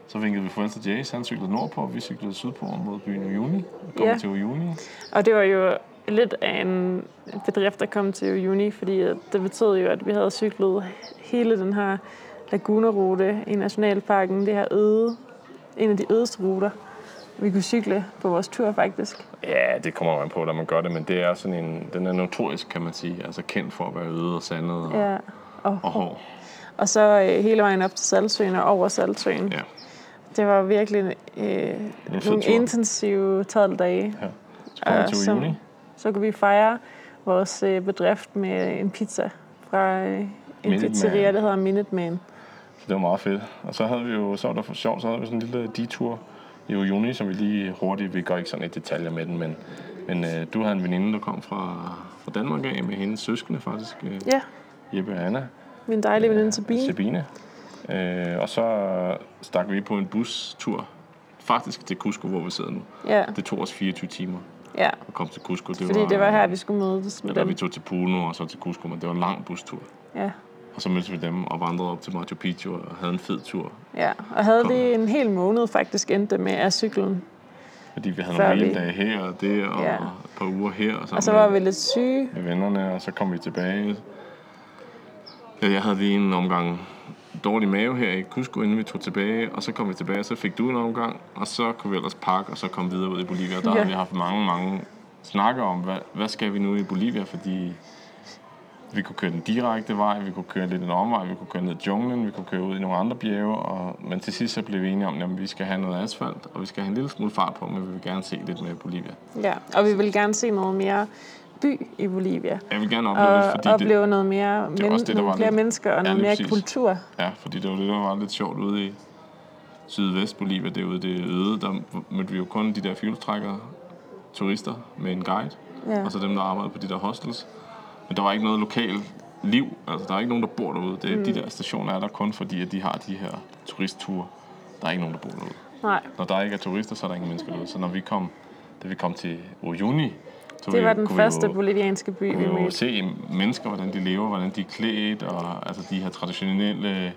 så vinkede vi farvel til Jace. Han cyklede nordpå, og vi cyklede sydpå mod byen Uyuni. Kom Ja. til Uyuni. Og det var jo lidt af en bedrift at komme til juni, fordi det betød jo, at vi havde cyklet hele den her lagunerute i Nationalparken, det her øde, en af de ødeste ruter, vi kunne cykle på vores tur faktisk. Ja, det kommer man på, når man gør det, men det er sådan en, den er notorisk, kan man sige. Altså kendt for at være øde og sandet og, Ja. Og, og hård. og så øh, hele vejen op til Saltsøen og over Saltsøen. Ja. Det var virkelig øh, nogle intensive 12 dage. ja. Så Og til som- Uyuni. Så kunne vi fejre vores øh, bedrift med en pizza fra øh, en Minuteman. pizzeria, der hedder Minuteman. Så det var meget fedt. Og så havde vi jo, så var der for sjovt, så havde vi sådan en lille detur i Uyuni, som vi lige hurtigt, vi går ikke sådan i detaljer med den, men, men øh, du havde en veninde, der kom fra, fra Danmark af, med hendes søskende faktisk, øh, Ja, Jeppe og Anna. min dejlige veninde Sabine. Sabine. Øh, og så stak vi på en bustur, faktisk til Cusco, hvor vi sidder nu. Ja, Det tog os 24 timer ja. at komme til Cusco. Det Fordi det var her, vi skulle mødes med Eller vi dem. tog til Puno og så til Cusco, men det var en lang bustur. Ja, Og så mødtes vi dem og vandrede op til Machu Picchu og havde en fed tur. ja. Og havde Kom. det en hel måned faktisk endte med af cyklen. Fordi vi havde nogle vi- hviledage her og det, og Ja. et par uger her. Og, Og så var vi lidt syge. med vennerne, og så kom vi tilbage. Ja, jeg havde lige en omgang dårlig mave her i Cusco, inden vi tog tilbage, og så kom vi tilbage, og så fik du en omgang, og så kunne vi ellers pakke, og så komme videre ud i Bolivia. Og der ja. har vi haft mange, mange snakker om, hvad, hvad skal vi nu i Bolivia, fordi vi kunne køre den direkte vej, vi kunne køre lidt en omvej, vi kunne køre ned i junglen, vi kunne køre ud i nogle andre bjerge, og, men til sidst så blev vi enige om, at vi skal have noget asfalt, og vi skal have en lille smule fart på, men vi vil gerne se lidt mere Bolivia. Ja, og vi ville gerne se noget mere by i Bolivia. Jeg vil gerne opleve Og det, fordi det, opleve noget mere, er men, også det, der var flere lidt- mennesker og noget mere præcis. kultur. Ja, fordi det var det, der var lidt sjovt ude i sydvest Bolivia, derude det øde, der mødte vi jo kun de der fjolstrækkere, turister med en guide, Ja. og så dem, der arbejdede på de der hostels. Men der var ikke noget lokalt liv, altså der er ikke nogen, der bor derude. Det, mm. De der stationer er der kun fordi, at de har de her turistture. Der er ikke nogen, der bor derude. Nej, Når der ikke er turister, så er der ingen mennesker derude. Så når vi kom, da vi kom til Uyuni, så det vi- var den vi første jo- bolivianske by, vi mødte. se mennesker, hvordan de lever, hvordan de er klædt, og altså de her traditionelle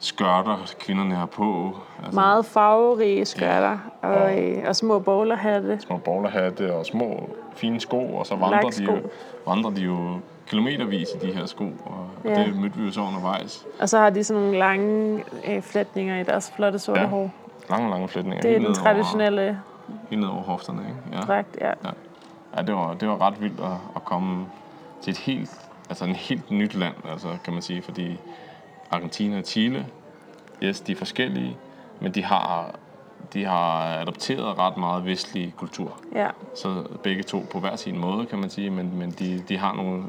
skørter, kvinderne har på. Altså, Meget farverige skørter og, øh, og små bowlerhatte. Små bowlerhatte og små fine sko, og så vandrer de, Laksko. jo, vandrer de jo kilometervis i de her sko, og, Ja. og det mødte vi jo så undervejs. Og så har de sådan nogle lange øh, flætninger i deres flotte sorte Ja. hår. Lange, lange flætninger. Det er den over- traditionelle Helt ned over hofterne, ikke? Ja. dragt, ja. Ja, det var, det var ret vildt at, at komme til et helt, altså en helt nyt land, altså kan man sige, fordi Argentina og Chile, yes, de er forskellige, men de har, de har adopteret ret meget vestlig kultur. ja. Så begge to på hver sin måde, kan man sige, men, men de, de har nogle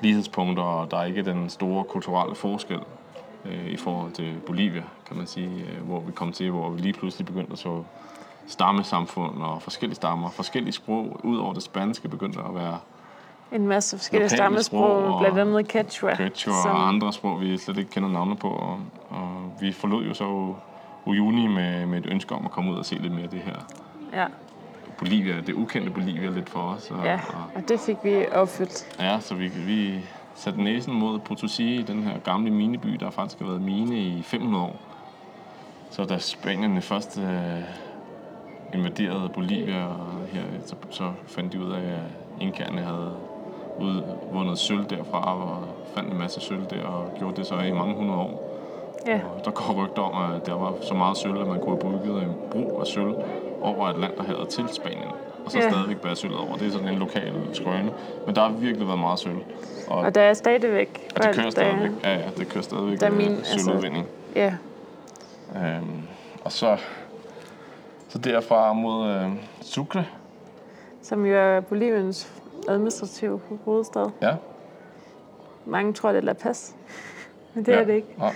lighedspunkter, og der er ikke den store kulturelle forskel øh, i forhold til Bolivia, kan man sige, øh, hvor vi kom til, hvor vi lige pludselig begyndte at så stammesamfund og forskellige stammer, forskellige sprog, ud over det spanske begyndte at være En masse forskellige Lokale stammesprog, sprog og blandt andet quechua. quechua som- og andre sprog, vi slet ikke kender navne på. Og, og vi forlod jo så Uyuni med, med et ønske om at komme ud og se lidt mere af det her Ja, Bolivia, det ukendte Bolivia lidt for os. Og, ja, og, og det fik vi opfyldt. Ja, så vi, vi satte næsen mod Potosí, den her gamle mineby, der faktisk har været mine i 500 år. Så da spanierne først øh, invaderede Bolivia, og her, så, så fandt de ud af, at inkerne havde udvundet sølv derfra, og fandt en masse sølv der, og gjorde det så i mange hundrede år. Ja, Og der går rygter om, at der var så meget sølv, at man kunne have bygget en bro af sølv over Atlanterhavet til Spanien. Og så Ja. stadigvæk bære sølvet over. Det er sådan en lokal skrøne. Men der har virkelig været meget sølv. Og, og der er stadigvæk... og det kører stadigvæk. Ja, ja, det kører stadigvæk der er øh, min- altså- sølvudvinding. Ja, Øhm, og så, så derfra mod øh, Sucre. som jo er Boliviens administrative hovedstad. Ja. Mange tror, det er La Paz, men det ja. er det ikke. Nej.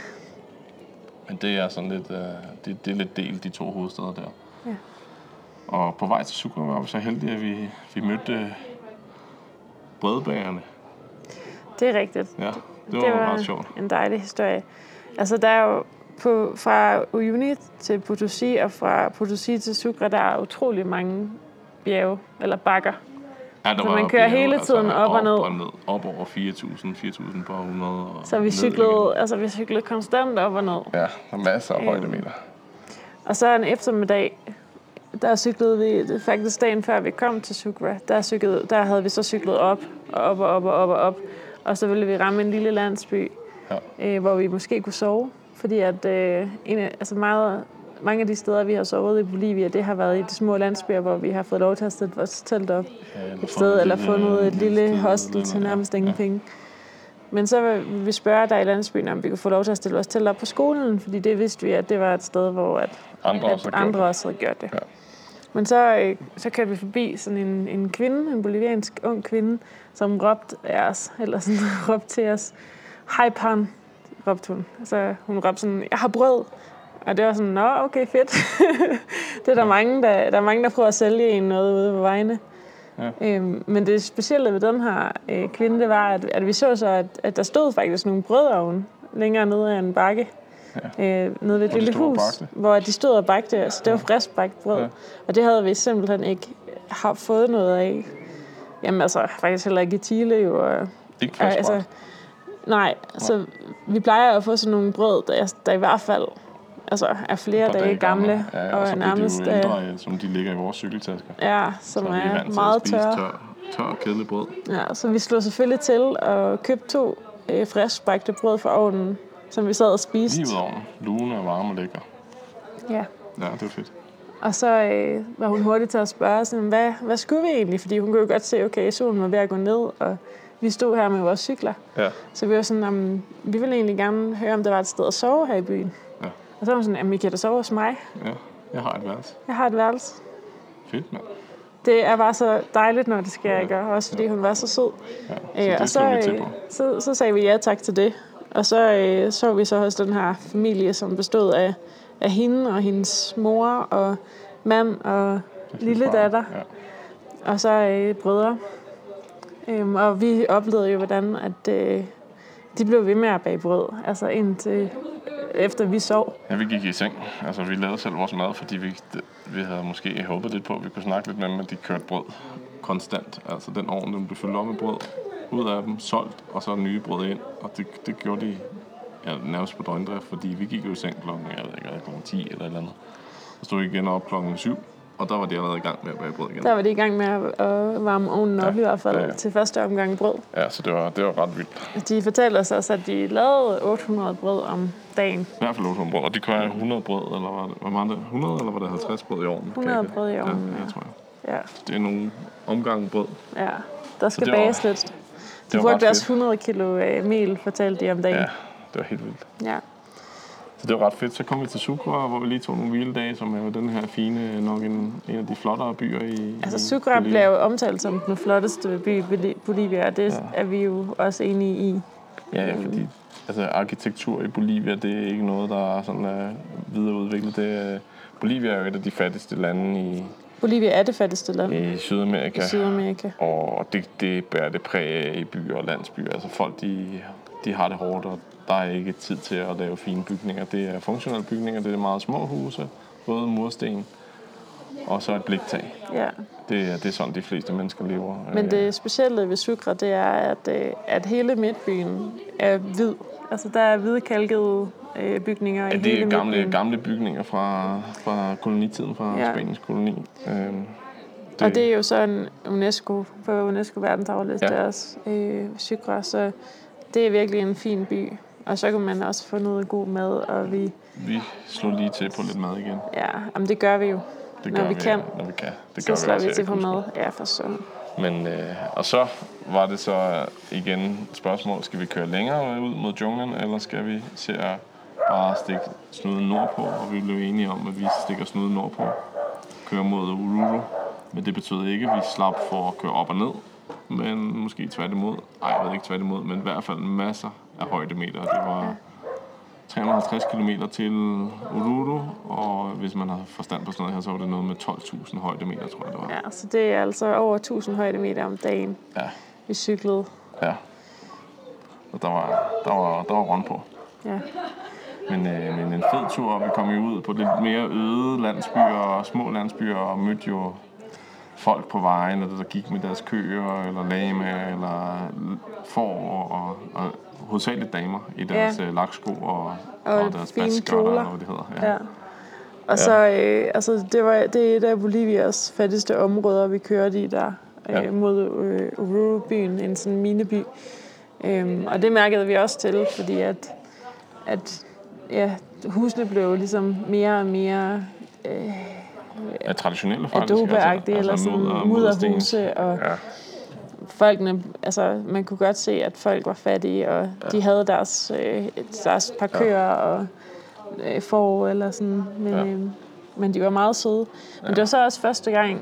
Men det er sådan lidt, øh, det, det er lidt delt, de to hovedsteder der. Ja. Og på vej til Sucre var vi så heldige, at vi, vi mødte øh, brødbagerne. Det er rigtigt. Ja, det var, det var ret sjovt. en dejlig historie. Altså, der er jo på, fra Uyuni til Potosí og fra Potosí til Sucre, der er utrolig mange bjerge, eller bakker. Ja, der Så man kører hele tiden op og ned. Og ned. Op over 4.000, 4.000 på 100. Og Så vi cyklede, altså, vi cyklede konstant op og ned. Ja, der er masser af Øhm. højdemeter. Og så en eftermiddag, der cyklede vi, faktisk dagen før vi kom til Sucre, der, cyklede, der havde vi så cyklet op og op og op og op og op. Og så ville vi ramme en lille landsby, Ja. øh, hvor vi måske kunne sove. Fordi at øh, en af, altså meget, mange af de steder, vi har sovet i Bolivia, det har været i de små landsbyer, hvor vi har fået lov til at sætte vores telt op Ja, et sted, eller fundet et lille hostel til nærmest ja. ingen penge. Men så ville vi spørge der i landsbyen, om vi kunne få lov til at stille vores telt op på skolen, fordi det vidste vi, at det var et sted, hvor at Andre at også gjort andre det. også havde gjort det. Ja. Men så, øh, så kørte vi forbi sådan en, en kvinde, en boliviansk ung kvinde, som råbte af os, eller sådan [LAUGHS] råbte til os, hej pan, råbte hun. Så hun råbte sådan, jeg har brød. Og det var sådan, nå, okay, fedt. [LAUGHS] det er der, mange, der, der er mange, der prøver at sælge en noget ude på vejene. Ja. Øhm, men det specielle ved den her øh, kvinde, det var, at, at vi så så, at, at der stod faktisk nogle brødovne længere nede af en bakke. Ja. Øh, nede ved et lille hus, hvor de stod og bagte. Altså, det var frisk bagt brød. Ja. Ja. Og det havde vi simpelthen ikke har fået noget af. Jamen altså, faktisk heller ikke i Chile jo. Og, Ikke Ja, frisk altså, nej, så vi plejer at få sådan nogle brød, der, der i hvert fald altså, er flere par dage gamle, Ja, og og så nærmest de jo ældre, øh, som de ligger i vores cykeltasker. ja, som så er er meget at tørre. tør, tør og kedelig brød. Ja, så vi slog selvfølgelig til og købte to øh, friskbagte brød fra ovnen, som vi sad og spiste. Lige ud over Lune og varme og lækker. Ja. Ja, det var fedt. Og så øh, var hun hurtig til at spørge, sådan, hvad, hvad skulle vi egentlig? Fordi hun kunne jo godt se, okay, solen var ved at gå ned, og vi stod her med vores cykler. Ja. Så vi var sådan, om, vi ville egentlig gerne høre, om der var et sted at sove her i byen. Ja. Og så var hun sådan, jamen I kan da sove hos mig. ja, jeg har et værelse. Jeg har et værelse. Fedt, mand. Det er bare så dejligt, når det sker, ikke? Og Også fordi hun var så sød. Ja, så Øh, det og så, øh, så, så sagde vi ja tak til det. Og så øh, så vi så hos den her familie, som bestod af, af hende og hendes mor og mand og lille Far. datter. Ja. Og så øh, brødre. Øhm, og vi oplevede jo, hvordan at, øh, de blev ved med at bage brød. Altså indtil efter vi sov. ja, vi gik i seng. Altså, vi lavede selv vores mad, fordi vi, vi havde måske håbet lidt på, at vi kunne snakke lidt med dem, men de kørte brød konstant. Altså, den ovn, den blev fyldt op med brød ud af dem, solgt, og så nye brød ind. Og det, det gjorde de ja, nærmest på døgndrift, fordi vi gik jo i seng klokken, jeg ved ikke, klokken 10 eller et eller andet. Så stod vi igen op klokken 7, og der var de allerede i gang med at bage brød igen. Der var de i gang med at, varme ovnen op, Ja. i hvert fald Ja, ja. til første omgang brød. Ja, så det var, det var ret vildt. De fortalte os også, at de lavede 800 brød om dagen. I hvert fald 800 brød. Og kan være 100 brød, eller var det, hvad var det 100, eller var det 50 brød i ovnen? 100 Kan jeg- brød i ovnen, Ja, ja. tror jeg. Ja, Det er nogle omgange brød. ja. Der skal var- bages lidt. De brugte også fedt. 100 kilo øh, mel, fortalte de om dagen. Ja, det var helt vildt. Ja. Så det var ret fedt. Så kom vi til Sucre, hvor vi lige tog nogle hviledage, som er jo den her fine, nok en, en af de flottere byer i Altså, i Sucre Bolivia. bliver jo omtalt som den flotteste by i Boli- Bolivia, og det Ja. er vi jo også enige i. Ja, ja, fordi altså, arkitektur i Bolivia, det er ikke noget, der er sådan uh, videreudviklet. Det er, Bolivia er jo et af de fattigste lande i, Bolivia er det fattigste land i Sydamerika. i Sydamerika. Og det, det bærer det præg i byer og landsbyer. Altså folk, de, de har det hårdt, og der er ikke tid til at lave fine bygninger. Det er funktionelle bygninger, det er meget små huse, både mursten og så et bliktag. Ja. Det, er- det er sådan, de fleste mennesker lever. Men Øh, det specielle ved Sucre, det er, at, øh, at hele midtbyen er hvid. Altså, der er hvidkalkede øh, bygninger i Ja, det hele er gamle, midtbyen. gamle bygninger fra, fra kolonitiden, fra Ja. Spaniens koloni. Øhm, Det. Og det er jo så en UNESCO, på UNESCO verdensarvliste Ja. også, øh, Sucre, så det er virkelig en fin by. Og så kan man også få noget god mad, og vi, Vi slår lige til på lidt mad igen. ja, jamen det gør vi jo. Det Når gør vi kan. Når vi kan. Det Så gør slår også vi her til på mad. Ja, for så. Men, øh, og så var det så igen spørgsmål, skal vi køre længere ud mod junglen, eller skal vi se at bare stikke snuden nordpå, og vi blev enige om, at vi stikker snuden nordpå, kører mod Ururu. Men det betød ikke, at vi slap for at køre op og ned, men måske tværtimod. Ej, jeg ved ikke tværtimod, men i hvert fald masser af højdemeter. Det var 350 km til Ururu, og hvis man har forstand på sådan noget her, så var det noget med 12.000 højdemeter, tror jeg det var. Ja, så det er altså over 1000 højdemeter om dagen, Ja. vi cyklede. Ja. Og der var, der var, der var run på. Ja. Men, øh, men en fed tur, og vi kom jo ud på lidt mere øde landsbyer og små landsbyer, og mødte jo folk på vejen, der gik med deres køer, eller lame, eller får, og, og hovedsageligt damer i deres Ja. ja. laksko og, Og og deres kjoler. eller hvad det hedder. Ja. Ja. Og så, øh, altså, det, var, det er et af Bolivias fattigste områder, vi kørte i der, Ja. øh, mod øh, Oruro-byen, en sådan mineby. Øhm, og det mærkede vi også til, fordi at, at ja, husene blev ligesom mere og mere ja traditionelle faktisk. adobe-agtige, eller sådan mudder- mudderhuse, og Ja. folkene, altså man kunne godt se, at folk var fattige, og ja. de havde deres, øh, deres par køer og øh, får eller sådan, men, Ja. ja. øh, men de var meget søde. Men det var så også første gang,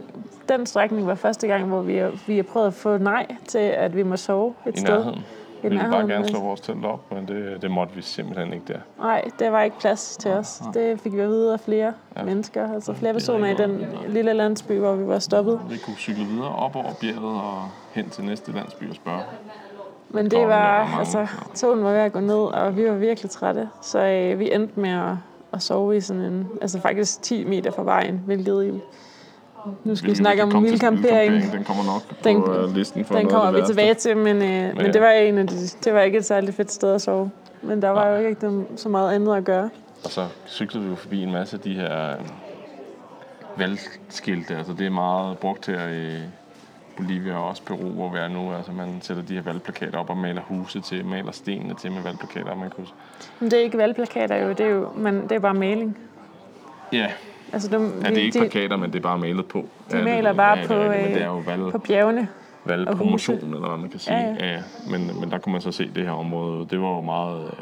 den strækning var første gang, hvor vi, vi har prøvet at få nej til, at vi må sove et I sted. nærheden. Vi ville bare gerne slå vores telt op, men det, det måtte vi simpelthen ikke der. Nej, der var ikke plads til os. Det fik vi at vide af flere Ja. mennesker, altså flere er personer i den lille landsby, hvor vi var stoppet. Vi kunne cykle videre op over bjerget og hen til næste landsby og spørge. Men det var altså, togen var ved at gå ned, og vi var virkelig trætte. Så øh, vi endte med at, at sove i sådan en, altså faktisk 10 meter fra vejen, hvilket nu skal vi snakke om vildcampering. Den kommer nok Den- på øh, listen for Den noget kommer vi værste. tilbage til, men, øh, men ja. det var en af de, det var ikke et særligt fedt sted at sove. Men der var Nej. jo ikke rigtig så meget andet at gøre. Og så cyklede vi jo forbi en masse af de her øh, valgskilte. Altså det er meget brugt her i Bolivia og også Peru, hvor vi er nu. Altså man sætter de her valgplakater op og maler huse til, maler stenene til med valgplakater. Man kunne... Men det er ikke valgplakater jo, det er jo men det er bare maling. Ja, Altså, de, ja, det er ikke plakater, men det er bare malet på. de ja, maler det, bare ja, det på, er rigtigt, men det er øh, jo valg, på bjergene. valgpromotion, eller hvad man kan sige. Ja, ja. ja. Men, men der kunne man så se det her område. Det var jo meget øh,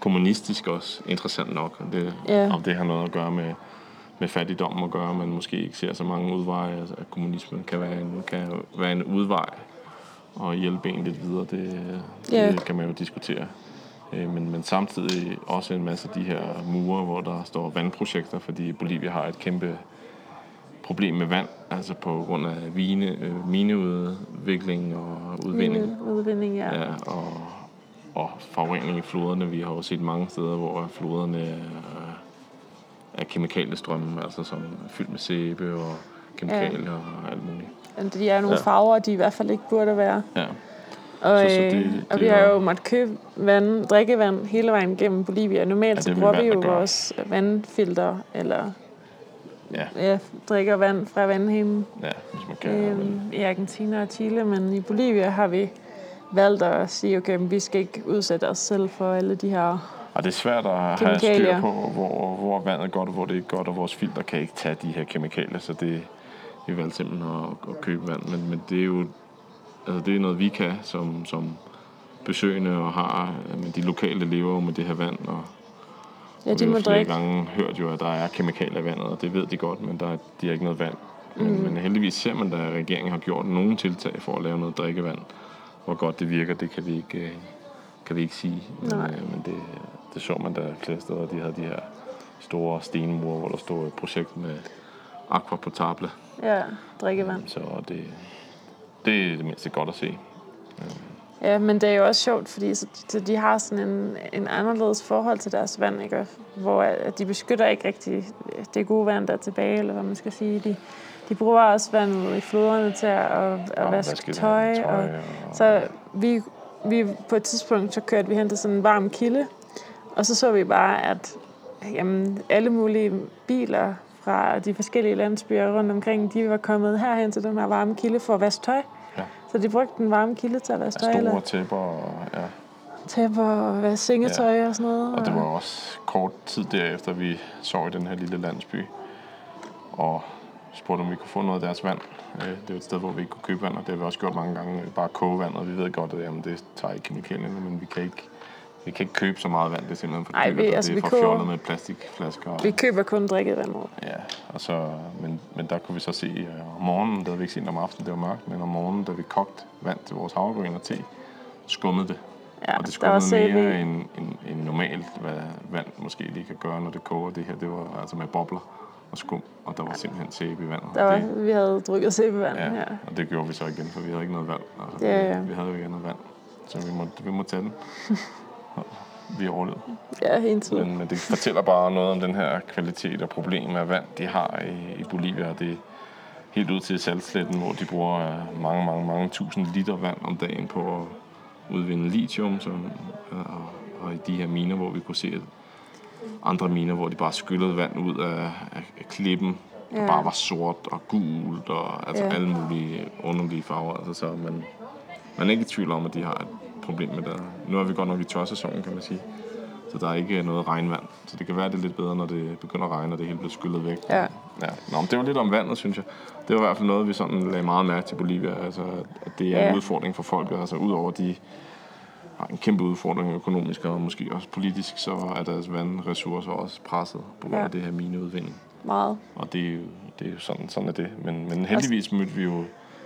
kommunistisk også, interessant nok. Det, Ja. Om det har noget at gøre med, med fattigdom at gøre, man måske ikke ser så mange udveje. Altså, at kommunismen kan være en, kan være en udvej og hjælpe en lidt videre. Det, Ja. det kan man jo diskutere. Øh, Men, men samtidig også en masse af de her mure, hvor der står vandprojekter, fordi Bolivia har et kæmpe problem med vand, altså på grund af vine, øh, mineudvikling og udvinding. Mine udvinding, ja. Ja, og, og forurening i floderne. Vi har jo set mange steder, hvor floderne er, er kemikaliestrømme, altså som er fyldt med sæbe og kemikalier og alt muligt. Men De er nogle Ja. farver, de i hvert fald ikke burde være. Ja, Og, Så- så øh, det- og det vi har jo- måttet købe vand, drikkevand hele vejen gennem Bolivia. Normalt Ja, så det bruger vi jo vores vandfilter, eller Ja. ja, drikker vand fra vandhanen Ja, hvis man kan. øhm, i Argentina og Chile, men i Bolivia har vi valgt at sige, okay, men vi skal ikke udsætte os selv for alle de her... og det er svært at have styr på, hvor, hvor vandet er godt og hvor det ikke er godt, og vores filter kan ikke tage de her kemikalier, så det vi valgte simpelthen at, at købe vand. Men, men det er jo altså det er noget, vi kan som, som besøgende og har, men de lokale lever med det her vand, og Ja, Og de vi må har flere drikke. gange hørt jo, at der er kemikalier i vandet, og det ved de godt, men der, er- de har ikke noget vand. Men, mm. men heldigvis ser man, at regeringen har gjort nogle tiltag for at lave noget drikkevand. Hvor godt det virker, det kan vi ikke, øh, kan vi ikke sige. Men, Nej. øh, men det, det så man da flere steder. De havde de her store stenmure, hvor der stod et projekt med aqua potable. Ja, drikkevand. Så det, det er det mindste godt at se. Ja, men det er jo også sjovt, fordi så, så de har sådan en, en anderledes forhold til deres vand, ikke? hvor at de beskytter ikke rigtig det gode vand, der er tilbage, eller hvad man skal sige. De, de bruger også vandet i floderne til at, at, at Og vaske tøj. tøj Og, og- så vi, vi på et tidspunkt, så kørte vi hen til sådan en varm kilde, og så så vi bare, at jamen, alle mulige biler fra de forskellige landsbyer rundt omkring, de var kommet herhen til den her varme kilde for at vaske tøj. Ja. Så de brugte den varme kilde til at vaske tøj, eller Store tæpper, og, ja. tæpper og vaske sengetøj ja. og sådan noget. Og det var også kort tid derefter, vi så i den her lille landsby. Og spurgte, om vi kunne få noget af deres vand. Øh, Det er et sted, hvor vi ikke kunne købe vand, og det har vi også gjort mange gange. Bare koge vand, og vi ved godt, at jamen, det tager ikke kemikalierne, men vi kan ikke, vi kan ikke købe så meget vand. Det er simpelthen for dyrt, vi- altså, det vi er for koger- fjollet med plastikflasker. Og, Vi køber kun drikkevand. ja, og så, men, men der kunne vi så se øh, om morgenen, det havde vi ikke set om aftenen, det var mørkt, men om morgenen, da vi kogte vand til vores havregryn og te, skummede det. Ja, og det skummede mere sæbe i. end, end, end normalt, hvad vand måske lige kan gøre, når det koger. Det her, det var altså med bobler og skum, og der var simpelthen sæbe i vandet. Der var, det, vi havde drukket sæbevand. ja, Ja. og det gjorde vi så igen, for vi havde ikke noget vand. Altså, Ja, ja. Vi, vi havde jo ikke andet vand, så vi må, vi må tage den. [LAUGHS] Vi overlevede. ja, hele tiden. Men, men det fortæller bare noget om den her kvalitet og problem af vand, de har i, i Bolivia. Og det er helt ud til saltsletten, hvor de bruger øh, mange, mange, mange tusind liter vand om dagen på at udvinde lithium. Som, øh, og, og i de her miner, hvor vi kunne se andre miner, hvor de bare skyllede vand ud af, af, klippen, der Ja. bare var sort og gult og altså Ja. alle mulige underlige farver. Altså, så man, man er ikke i tvivl om, at de har et problem med det. Nu er vi godt nok i tørsæsonen, kan man sige. Så der er ikke noget regnvand. Så det kan være, det er lidt bedre, når det begynder at regne, og det hele bliver skyllet væk. Ja. ja. Nå, men det var lidt om vandet, synes jeg. Det var i hvert fald noget, vi sådan lagde meget mærke til Bolivia. Altså, at det er Ja. en udfordring for folket. Altså, udover de har en kæmpe udfordring økonomisk og måske også politisk, så er deres vandressourcer også presset på grund af Ja. det her mineudvinding. Meget. Og det er jo, det er jo sådan, sådan er det. Men, men heldigvis mødte vi jo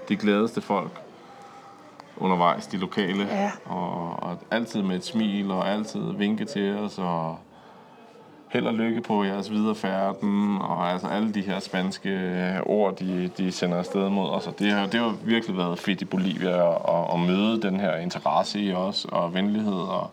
de gladeste folk undervejs, de lokale. Ja. Og, og altid med et smil, og altid vinke til os, og held og lykke på jeres videre færden, og altså alle de her spanske ord, de, de sender afsted mod os. Og det har, det har virkelig været fedt i Bolivia at, at møde den her interesse i os, og venlighed, og,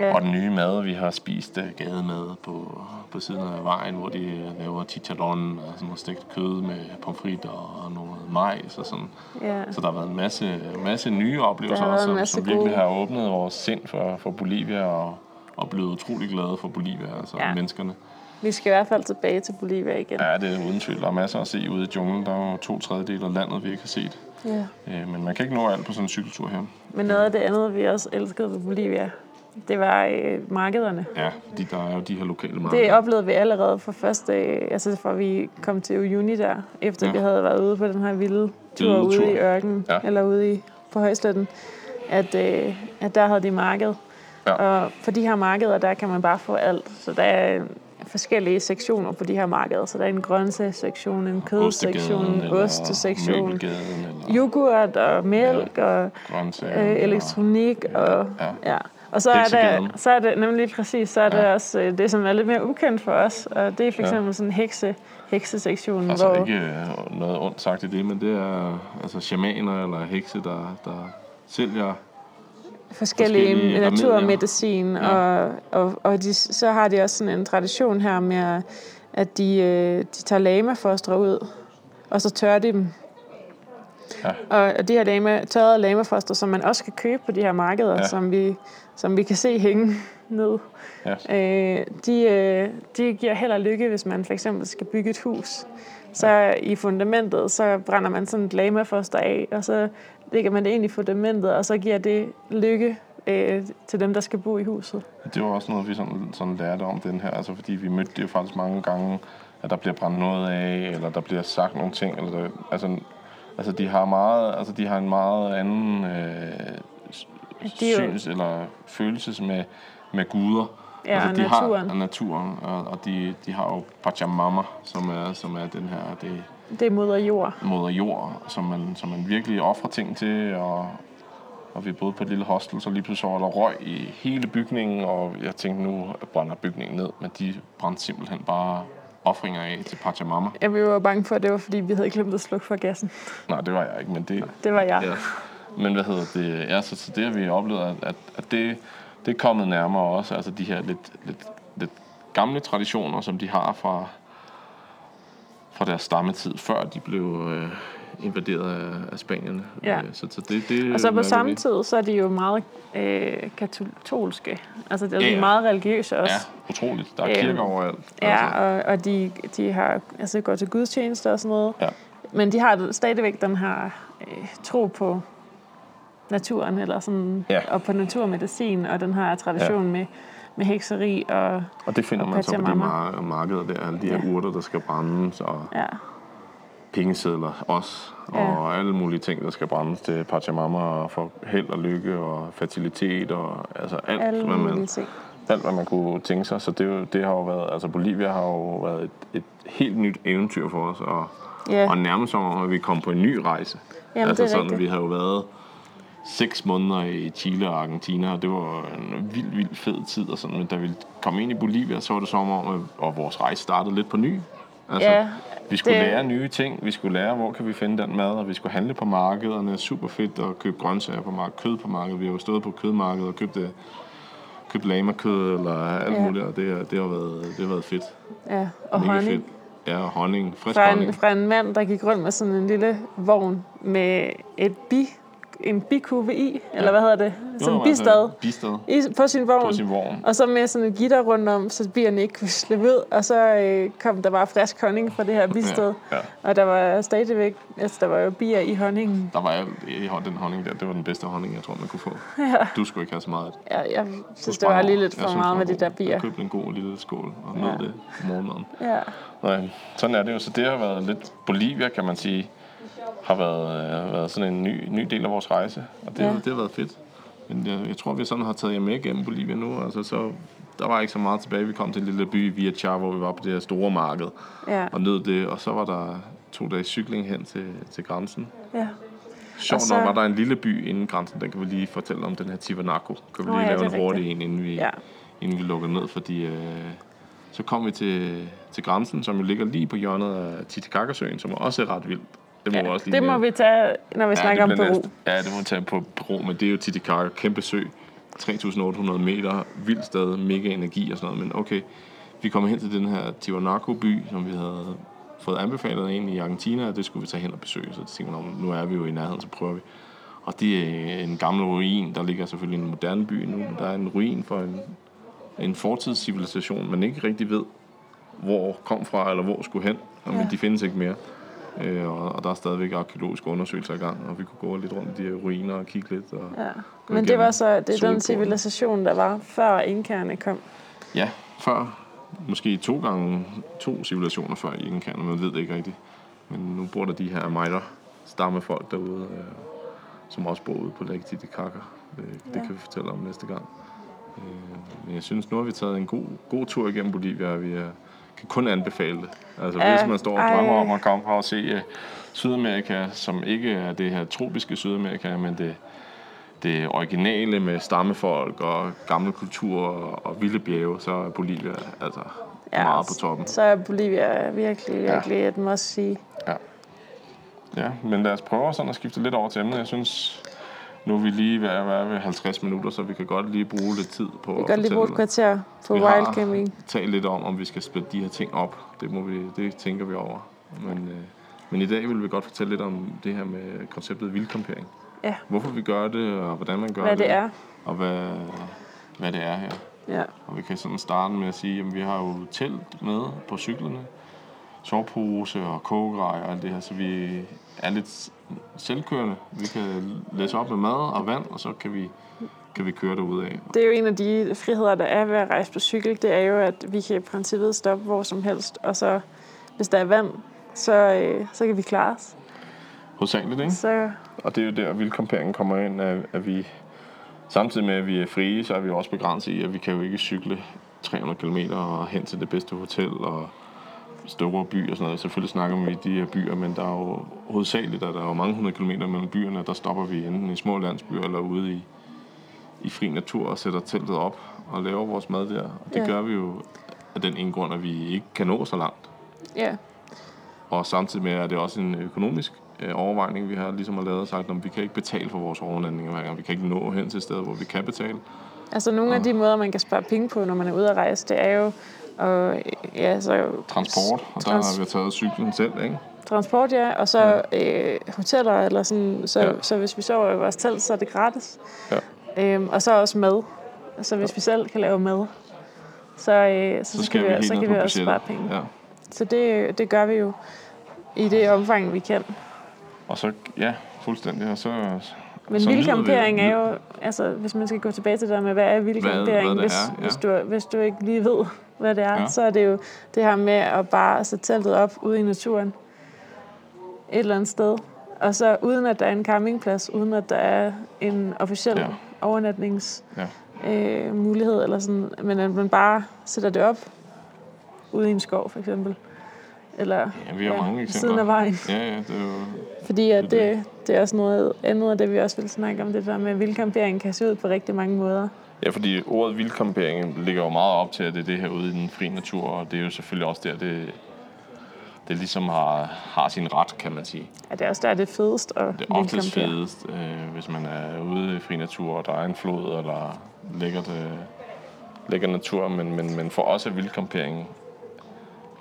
Ja. og den nye mad, vi har spist, øh, gademad på, på siden af vejen, hvor de øh, laver chicharron og sådan noget stegt kød med pomfritter og noget majs og sådan. Ja. Så der har været en masse, masse nye oplevelser, også, som, som virkelig gode. har åbnet vores sind for, for Bolivia og, og blevet utrolig glade for Bolivia, altså Ja. menneskerne. Vi skal i hvert fald tilbage til Bolivia igen. Ja, det er uden tvivl. Der er masser at se ude i junglen. Der er jo to tredjedele af landet, vi ikke har set. Ja. Øh, Men man kan ikke nå alt på sådan en cykeltur her. Men noget af det andet, vi også elskede ved Bolivia, det var øh, markederne. Ja, fordi der er jo de her lokale markeder. Det oplevede vi allerede fra første dag, altså fra vi kom til Uyuni der, efter ja. Ja. vi havde været ude på den her vilde tur Vilde ude tur. i ørkenen, ja. Ja. eller ude i, på højsletten, at, øh, at der havde de marked. Ja. Og på de her markeder, der kan man bare få alt. Så der er forskellige sektioner på de her markeder. Så der er en grøntsagssektion, en kødsektion, en ostesektion, yoghurt og mælk og grøntsager. øh, elektronik og Ja. ja. Og så er, Heksegaden. så er det nemlig præcis, så er det Ja. også øh, det, som er lidt mere ukendt for os, og det er for Ja. eksempel sådan hekse, heksesektionen, Altså hvor ikke øh, noget ondt sagt i det, men det er altså shamaner eller hekse, der, der sælger forskellige, forskellige naturmedicin, Ja. og, og, og de, så har de også sådan en tradition her med, at de, øh, de tager lamafostre ud, og så tørrer de dem. Ja. Og, de her lama, tørrede lamafoster, som man også kan købe på de her markeder, Ja. ja. som, vi, som vi kan se hænge ned, Ja. øh, de, øh, de giver held og lykke, hvis man for eksempel skal bygge et hus. Så i fundamentet, så brænder man sådan et lamafoster af, og så lægger man det ind i fundamentet, og så giver det lykke øh, til dem, der skal bo i huset. Det var også noget, vi sådan, sådan lærte om den her, altså fordi vi mødte det jo faktisk mange gange, at der bliver brændt noget af, eller der bliver sagt nogle ting, eller der, altså, altså de har meget, altså de har en meget anden øh, syns eller følelses med, med guder. Ja, altså, og de naturen. Har, og naturen, og, og de, de har jo Pachamama, som er, som er den her, det Det er moder jord. moder jord, som man, som man virkelig offrer ting til, og, og vi boede på et lille hostel, så lige pludselig var der røg i hele bygningen, og jeg tænkte, nu brænder bygningen ned, men de brændte simpelthen bare offringer af til Pachamama. Jeg vi var bange for, at det var, fordi vi havde glemt at slukke for gassen. Nej, det var jeg ikke, men det... Det var jeg. Ja. Men hvad hedder det? Ja, så, så det har vi oplevet, at, at, at det, det er kommet nærmere også, altså de her lidt, lidt, lidt gamle traditioner, som de har fra, fra deres stammetid, før de blev øh, invaderet af, af spanierne. Ja. Øh, Så, så det, det Og så på samme vi. tid, så er de jo meget øh, katolske. Altså, det er Ja, ja, meget religiøse også. Ja, utroligt. Der er Øhm, kirker overalt. Ja, og, og de, de har, altså, går til gudstjenester og sådan noget. Ja. Men de har stadigvæk den her øh, tro på naturen, eller sådan, Ja. og på naturmedicin, og den her tradition ja. med, med hekseri og og det finder og man så på de mar- markeder der, alle de her Ja. urter, der skal brændes, og ja, pengesedler også, Ja. og alle mulige ting, der skal brændes til Pachamama, og for held og lykke, og fertilitet, og altså alt, alle hvad man, ting. alt, hvad man kunne tænke sig. Så det, det har jo været, altså Bolivia har jo været et, et helt nyt eventyr for os, og, Ja, og nærmest som om, at vi kom på en ny rejse. Jamen, altså det er sådan, rigtigt. vi har jo været seks måneder i Chile og Argentina, og det var en vild, vild fed tid. Og sådan, men da vi kom ind i Bolivia, så var det som om, at og vores rejse startede lidt på ny. Altså, Ja, vi skulle det- lære nye ting, vi skulle lære, hvor kan vi finde den mad, og vi skulle handle på markederne. Super fedt at købe grøntsager på markedet, kød på markedet. Vi har jo stået på kødmarkedet og købt, øh, købt lamakød eller alt Ja. muligt, og det, har- det, har været, det har været fedt. ja. og Mega honning. fedt. Ja, og honning. Frisk Fra honning. en, fra en mand, der gik rundt med sådan en lille vogn med et bi, en bikuve i, eller hvad hedder det? Sådan en bistad Bistad i, på sin vogn. på sin vogn. Og så med sådan et gitter rundt om, så bierne ikke kunne slippe ud. Og så øh, kom der bare frisk honning fra det her bistad. Ja, ja. Og der var stadigvæk, altså der var jo bier i honningen. Der var hå- den honning der. Det var den bedste honning, jeg tror, man kunne få. Ja. Du skulle ikke have så meget. Ja, jeg synes, det var lige lidt Jeg for synes, meget med de der bier. Jeg købte en god lille skål og nød Ja. det på morgenmaden. Ja. Nej, sådan er det jo. Så det har været lidt... Bolivia, kan man sige, har været, øh, været sådan en ny, ny del af vores rejse. Og det, Ja. det har været fedt. Men jeg, jeg tror, vi sådan har taget jer med gennem Bolivia nu. Altså, så, der var ikke så meget tilbage. Vi kom til en lille by, Via Char, hvor vi var på det her store marked Ja. og nød det. Og så var der to dages cykling hen til, til grænsen. ja. Sjovt så- nok var der en lille by inden grænsen, den kan vi lige fortælle om, den her Tiwanaku. Kan vi Nå lige ja, lave en hurtig rigtigt. en, inden vi, Ja. inden vi lukker ned, fordi øh, så kom vi til, til grænsen, som jo ligger lige på hjørnet af Titicacasøen, som også er ret vildt. Det må, vi ja. også lige Det må vi tage, når vi ja, snakker om Peru. næste. Ja, det må vi tage på Peru, men det er jo Titicaca, kæmpe sø. 3.800 meter, vildt sted, mega energi og sådan noget, men okay. Vi kommer hen til den her Tiwanaku-by, som vi havde fået anbefalet ind i Argentina, og det skulle vi tage hen og besøge. Så tænkte man, nu er vi jo i nærheden, så prøver vi. Og det er en gammel ruin. Der ligger selvfølgelig en moderne by nu. Der er en ruin for en, en fortidscivilisation, man ikke rigtig ved, hvor kom fra, eller hvor skulle hen. Men Ja. de findes ikke mere. Øh, og, og der er stadigvæk arkeologiske undersøgelser i gang, og vi kunne gå lidt rundt i de ruiner og kigge lidt. Og, Ja. Men det var så det er den civilisation, der var før inkerne kom. Ja, før. Måske to gange, to civilisationer før i Inkaerne, man ved det ikke rigtigt. Men nu bor der de her Amajder stammefolk derude, øh, som også bor ude på Lake Titicaca. Det, det kan vi fortælle om næste gang. Øh, men jeg synes, nu har vi taget en god, god tur igennem Bolivia, og vi er, kan kun anbefale det. Altså, Ja, hvis man står og drømmer om at komme her og se uh, Sydamerika, som ikke er det her tropiske Sydamerika, men det, det originale med stammefolk og gamle kultur og, og vilde bjerge, så er Bolivia altså ja, meget på toppen. Så er Bolivia virkelig, virkelig ja. et must see. Ja, men lad os prøve sådan at skifte lidt over til emnet. Jeg synes, nu er vi lige ved at være ved 50 minutter, så vi kan godt lige bruge lidt tid på Vi at kan godt lige bruge et kvarter på Vi wildcamping. har talt lidt om, om vi skal splitte de her ting op. Det, må vi, det tænker vi over. Men øh, Men i dag vil vi godt fortælle lidt om det her med konceptet vildkampering. Ja, Hvorfor vi gør det, og hvordan man gør hvad det er. Og hvad, hvad det er her. Ja. Og vi kan sådan starte med at sige, at vi har jo telt med på cyklerne, sovepose og kogegrej og alt det her, så vi er lidt selvkørende. Vi kan læse op med mad og vand, og så kan vi, kan vi køre derud af. Det er jo en af de friheder, der er ved at rejse på cykel. Det er jo, at vi kan i princippet stoppe hvor som helst. Og så, hvis der er vand, så, øh, så kan vi klare os. Hovedsageligt, ikke? Så Og det er jo der, vildkamperingen kommer ind, at, at vi samtidig med, at vi er frie, så er vi også begrænset i, at vi kan jo ikke cykle 300 km og hen til det bedste hotel og store byer og sådan noget. Selvfølgelig snakker vi de her byer, men der er jo hovedsageligt, der er jo mange hundrede kilometer mellem byerne, og der stopper vi enten i små landsbyer eller ude i, i fri natur og sætter teltet op og laver vores mad der. Og det Ja. gør vi jo af den ene grund, at vi ikke kan nå så langt. ja, Og samtidig med, at det også en økonomisk øh, overvejning, vi har ligesom har lavet og sagt, at vi kan ikke betale for vores overnatninger hver gang. Vi kan ikke nå hen til et sted, hvor vi kan betale. altså nogle af de måder, man kan spare penge på, når man er ude at rejse, det er jo og, ja, så Transport, og der Trans- har vi taget cyklen selv, ikke? transport, ja, og så øh, hoteller, eller sådan, så, Ja. ja. så hvis vi sover i vores telt, så er det gratis. Ja. Øhm, og så også mad. Så hvis vi selv kan lave mad, så, øh, så, Så så, kan vi så kan vi også spare penge. Ja. Så det, det gør vi jo i det omfang, vi kan. Og så, ja, fuldstændig. Og så, Men så vild nyder vi- campering er jo, altså hvis man skal gå tilbage til det der med, hvad er vild Hvad- hvis, ja. hvis, du, hvis du ikke lige ved, hvad det er, Ja. ja. så er det jo det her med at bare sætte teltet op ude i naturen et eller andet sted. Og så uden at der er en campingplads, uden at der er en officiel Ja. ja. overnatnings Ja. øh, eller sådan, men at man bare sætter det op ude i en skov for eksempel. Eller Ja, vi har mange ved siden af eksempler. vejen. Ja, ja, det er jo... Fordi at Det er det, er også noget andet af det, vi også vil snakke om, det der med, at vildcampering kan se ud på rigtig mange måder. Ja, fordi ordet vildkampering ligger jo meget op til, at det er det her ude i den frie natur, og det er jo selvfølgelig også der, det, det ligesom har, har sin ret, kan man sige. Ja, det er også der, det er fedest at Det er oftest fedest, øh, hvis man er ude i fri natur, og der er en flod, eller lækkert, øh, lækker natur, men, men, men for os er vildkampering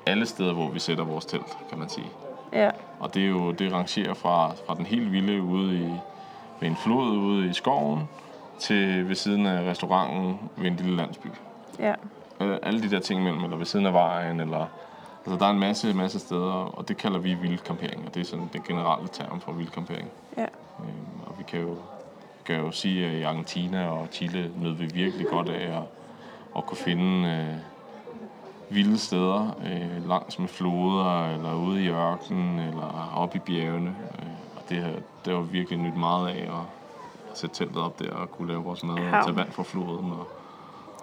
alle steder, hvor vi sætter vores telt, kan man sige. Ja, Og det er jo, det rangerer fra, fra den helt vilde ude i, ved en flod ude i skoven, til ved siden af restauranten ved en lille landsby. ja, Øh, alle de der ting imellem, eller ved siden af vejen, eller... Altså, der er en masse, masse steder, og det kalder vi vildkampering, og det er sådan det generelle term for vildkampering. ja, Øhm, og vi kan jo, kan jo sige, at i Argentina og Chile nød vi virkelig godt af at, at kunne finde øh, vilde steder øh, langs med floder, eller ude i ørkenen, eller op i bjergene. Øh, og det, har- det var virkelig nyt meget af at sætte teltet op der og kunne lave vores mad Ja. og tage vand fra floden og,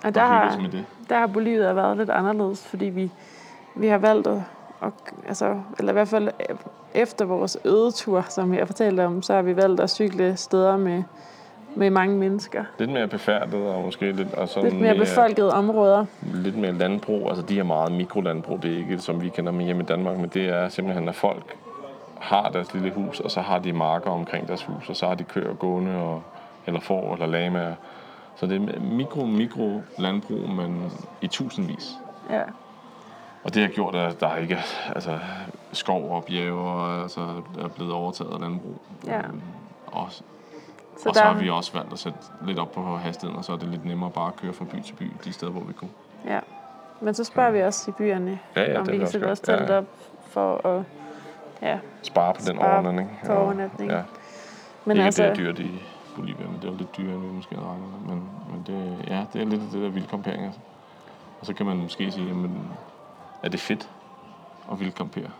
Og der og har, med det. der har Bolivia været lidt anderledes, fordi vi, vi har valgt at, at, altså, eller i hvert fald øh, efter vores ødetur, som jeg fortalte om, så har vi valgt at cykle steder med, med mange mennesker. Lidt mere befærdet og måske lidt... Og sådan Lidt mere befolkede områder. lidt mere landbrug. Altså de her meget mikrolandbrug, det er ikke som vi kender med hjemme i Danmark, men det er simpelthen, at folk har deres lille hus, og så har de marker omkring deres hus, og så har de køer gående, og, eller får, eller lamaer. Så det er mikro, mikro landbrug, men i tusindvis. Ja, Og det har gjort, at der ikke er altså, skov og bjerge, altså, er blevet overtaget af landbrug. Ja. Øhm, Og, så, og så der, har vi også valgt at sætte lidt op på hastigheden, og så er det lidt nemmere bare at køre fra by til by, de steder, hvor vi kunne. ja. Men så spørger vi også i byerne, Ja, ja, om det vi kan sætte vores telt Ja, ja. op for at... Ja, Spare på den Spare overnatning. på overnatning. Ja. men ikke, altså... det er dyrt i Bolivia, men det er jo lidt dyrere, end vi måske havde regnet med. Men, men det, ja, det er lidt af det der vildkampering. Altså. Og så kan man måske sige, jamen, er det fedt at vildkampere?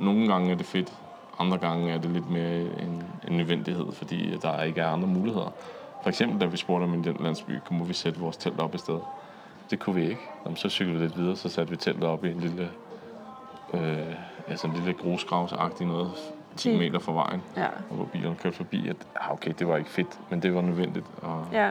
Nogle gange er det fedt, andre gange er det lidt mere en, en nødvendighed, fordi der ikke er andre muligheder. For eksempel, da vi spurgte om i den landsby, kunne vi sætte vores telt op i stedet. Det kunne vi ikke. Jamen, så cyklede vi lidt videre, så satte vi teltet op i en lille, øh, altså en lille grusgravsagtig noget, 10 Ti. meter fra vejen Ja, og hvor bilerne kørte forbi, at ah, okay, det var ikke fedt, men det var nødvendigt. Og, ja.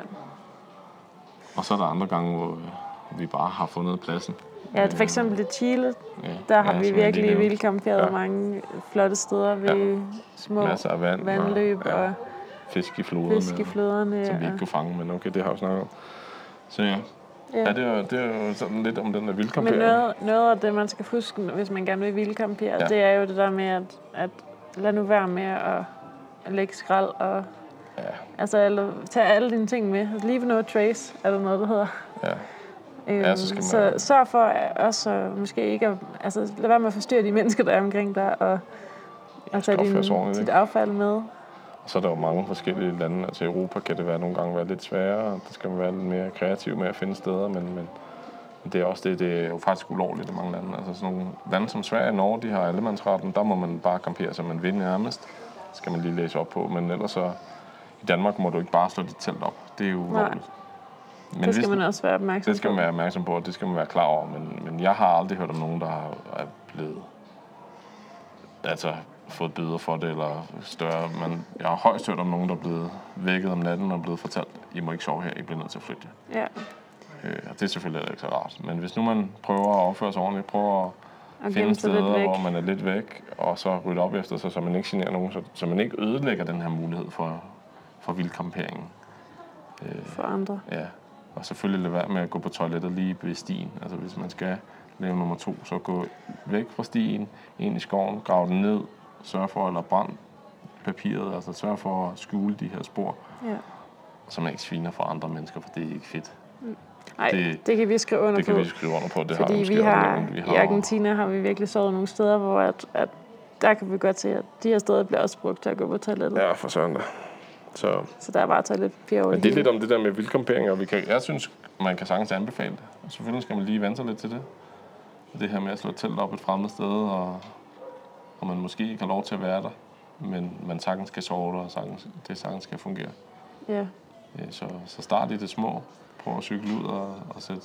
og så er der andre gange, hvor øh, vi bare har fundet pladsen. ja, for eksempel i Chile, Ja, der har ja, vi virkelig vildkamperet Ja. ja. mange flotte steder ved små Masser af vand. vandløb og, ja, og fisk i floderne, fisk i floderne. som vi ikke kunne fange, men okay, det har vi snakket om. Så ja, Ja. Ja, det er, jo- det er jo sådan lidt om den der Men vildkampering. noget, noget af det, man skal huske, hvis man gerne vil vildkampere, Ja. ja. det er jo det der med, at, at lad nu være med at, lægge skrald og Ja, altså, eller, tage alle dine ting med. Altså, leave no trace, er der noget, der hedder. ja. Øhm, så skal man- så sørg for også at måske ikke at, altså lad være med at forstyrre de mennesker, der er omkring dig, og, og tage din, dit affald med. Og så er der jo mange forskellige lande. Altså i Europa kan det være nogle gange være lidt sværere. Der skal man være lidt mere kreativ med at finde steder, men, men det er også det, det er jo faktisk ulovligt i mange lande. Altså sådan nogle lande som Sverige og Norge, de har allemandsretten. Der må man bare campere, som man vil nærmest. Det skal man lige læse op på. Men ellers så, i Danmark må du ikke bare slå dit telt op. Det er jo ulovligt. Men det skal hvis- man også være opmærksom det skal man på. være opmærksom på, og det skal man være klar over. Men, men jeg har aldrig hørt om nogen, der har er blevet altså, fået bøder for det, eller større. Men jeg har højst hørt om nogen, der er blevet vækket om natten og er blevet fortalt, I må ikke sove her, I bliver nødt til at flytte. jer." Ja, Øh, og det er selvfølgelig ikke så rart. Men hvis nu man prøver at opføre sig ordentligt, prøver at og finde steder, hvor man er lidt væk, og så rydde op efter sig, så man ikke generer nogen, så, så man ikke ødelægger den her mulighed for, for vildkamperingen. for andre. Ja, og selvfølgelig lade være med at gå på toilettet lige ved stien. Altså hvis man skal lave nummer to, så gå væk fra stien, ind i skoven, grav den ned, sørg for at lade brand papiret, altså sørg for at skjule de her spor, Ja. så man ikke sviner for andre mennesker, for det er ikke fedt. Nej, Det- det, det kan vi skrive under Det kan på. vi skrive under på, det fordi har vi også har. Vi i Argentina har vi virkelig sovet nogle steder, hvor at, at der kan vi godt se, at de her steder bliver også brugt til at gå på toilettet. Ja. For søren da. Så, Så der er bare toiletpapir over men det er lidt om det der med vildkampering, og vi kan, jeg synes, man kan sagtens anbefale det. Og selvfølgelig skal man lige vente sig lidt til det. Det her med at slå et telt op et fremmed sted, og, og man måske ikke har lov til at være der, men man sagtens skal sove der, og sagtens, det sagtens skal fungere. Ja. Øh, Så, så start i det små. Prøv at cykle ud og, og sætte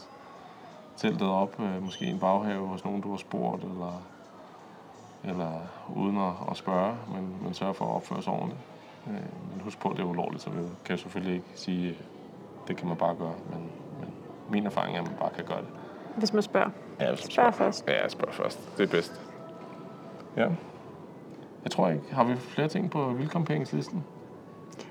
teltet op, øh, måske i en baghave hos nogen, du har spurgt, eller, eller uden at, at spørge, men, men sørg for at opføre sig ordentligt. Øh, Men husk på, at det er ulovligt, så vi kan jeg selvfølgelig ikke sige, at det kan man bare gøre, men, men min erfaring er, at man bare kan gøre det. Hvis man spørger. Ja, hvis man Spørg først. Ja, spørg først. Det er bedst. Ja. Jeg tror ikke. Har vi flere ting på vildkamperingslisten?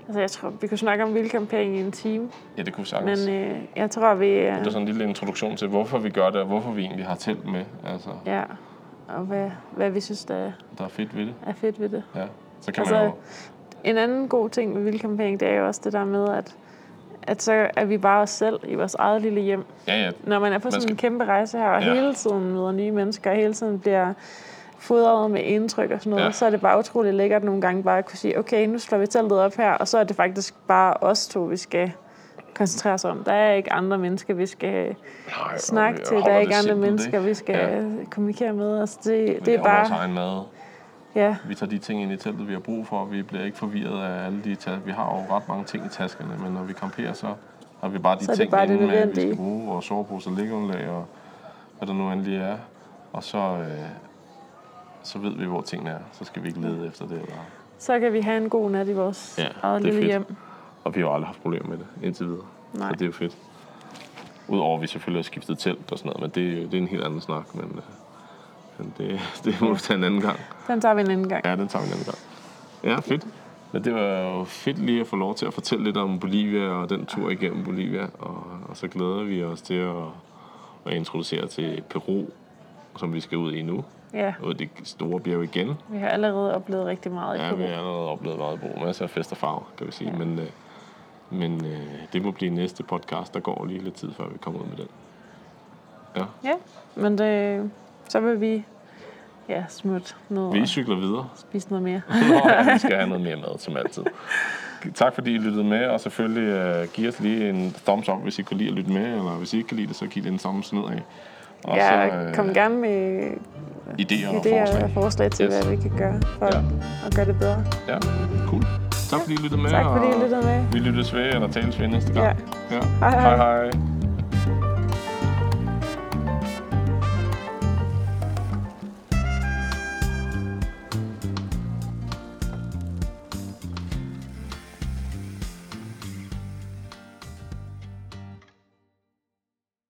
Altså, jeg tror, vi kunne snakke om vildcampering i en time, Ja, det kunne vi sagtens. men øh, jeg tror, vi... Øh, Det er sådan en lille introduktion til, hvorfor vi gør det, og hvorfor vi egentlig har telt med. Altså, ja, og hvad, hvad vi synes, der der er fedt ved det. er fedt ved det. Ja. Så kan Altså, man jo... En anden god ting med vildcampering, det er jo også det der med, at, at så er vi bare os selv i vores eget lille hjem. Ja, ja. Når man er på sådan skal- en kæmpe rejse her, og ja. hele tiden møder nye mennesker, og hele tiden bliver fodret med indtryk og sådan noget, Ja. så er det bare utrolig lækkert nogle gange bare at kunne sige, okay, nu slår vi teltet op her, og så er det faktisk bare os to, vi skal koncentrere os om. Der er ikke andre mennesker, vi skal Nej, snakke til. Der er det ikke andre mennesker, ikke? vi skal Ja. kommunikere med. Altså, det, Vi det er laver vores bare... egen mad. Ja, Vi tager de ting ind i teltet, vi har brug for. Vi bliver ikke forvirret af alle de tasker. Vi har jo ret mange ting i taskerne, men når vi camperer, så har vi bare de Så det ting bare det inde med, vi skal bruge. Vores sovepose, liggeunderlag og hvad der nu endelig er. Og så, øh, så ved vi, hvor tingene er. Så skal vi ikke lede efter det. Eller... så kan vi have en god nat i vores Ja, eget lille fedt. hjem. Og vi har aldrig haft problemer med det indtil videre. Nej. Så det er jo fedt. Udover at vi selvfølgelig har skiftet telt og sådan noget, men det, er det er en helt anden snak. Men, øh, men det, det må vi tage en anden gang. Den tager vi en anden gang. Ja, den tager vi en anden gang. Ja, fedt. Men det var jo fedt lige at få lov til at fortælle lidt om Bolivia og den tur igennem Bolivia. Og, og så glæder vi os til at, at introducere til Peru, som vi skal ud i nu. Ja, Ud det store bjerg igen. vi har allerede oplevet rigtig meget i Ja, Peru. vi har allerede oplevet meget i Peru. Masser af fest og farve, kan vi sige. Ja. Men, øh, men øh, det må blive næste podcast, der går lige lidt tid, før vi kommer ud med den. Ja. Ja, men det, så vil vi ja, smutte ned Vi cykler videre. spise noget mere. Nå, vi skal have [LAUGHS] noget mere mad, som altid. Tak fordi I lyttede med, og selvfølgelig uh, giv os lige en thumbs up, hvis I kan lide at lytte med, eller hvis I ikke kan lide det, så giv det en thumbs nedad. Og Ja, så, øh, kom gerne med idéer og forslag. og forslag til, Yes. hvad vi kan gøre for Ja. at gøre det bedre. Ja, cool. Tak fordi I lyttede med, Tak fordi I lyttede med. vi lyttes ved, eller tales ved næste gang. Ja. ja. Hej, hej. hej. hej.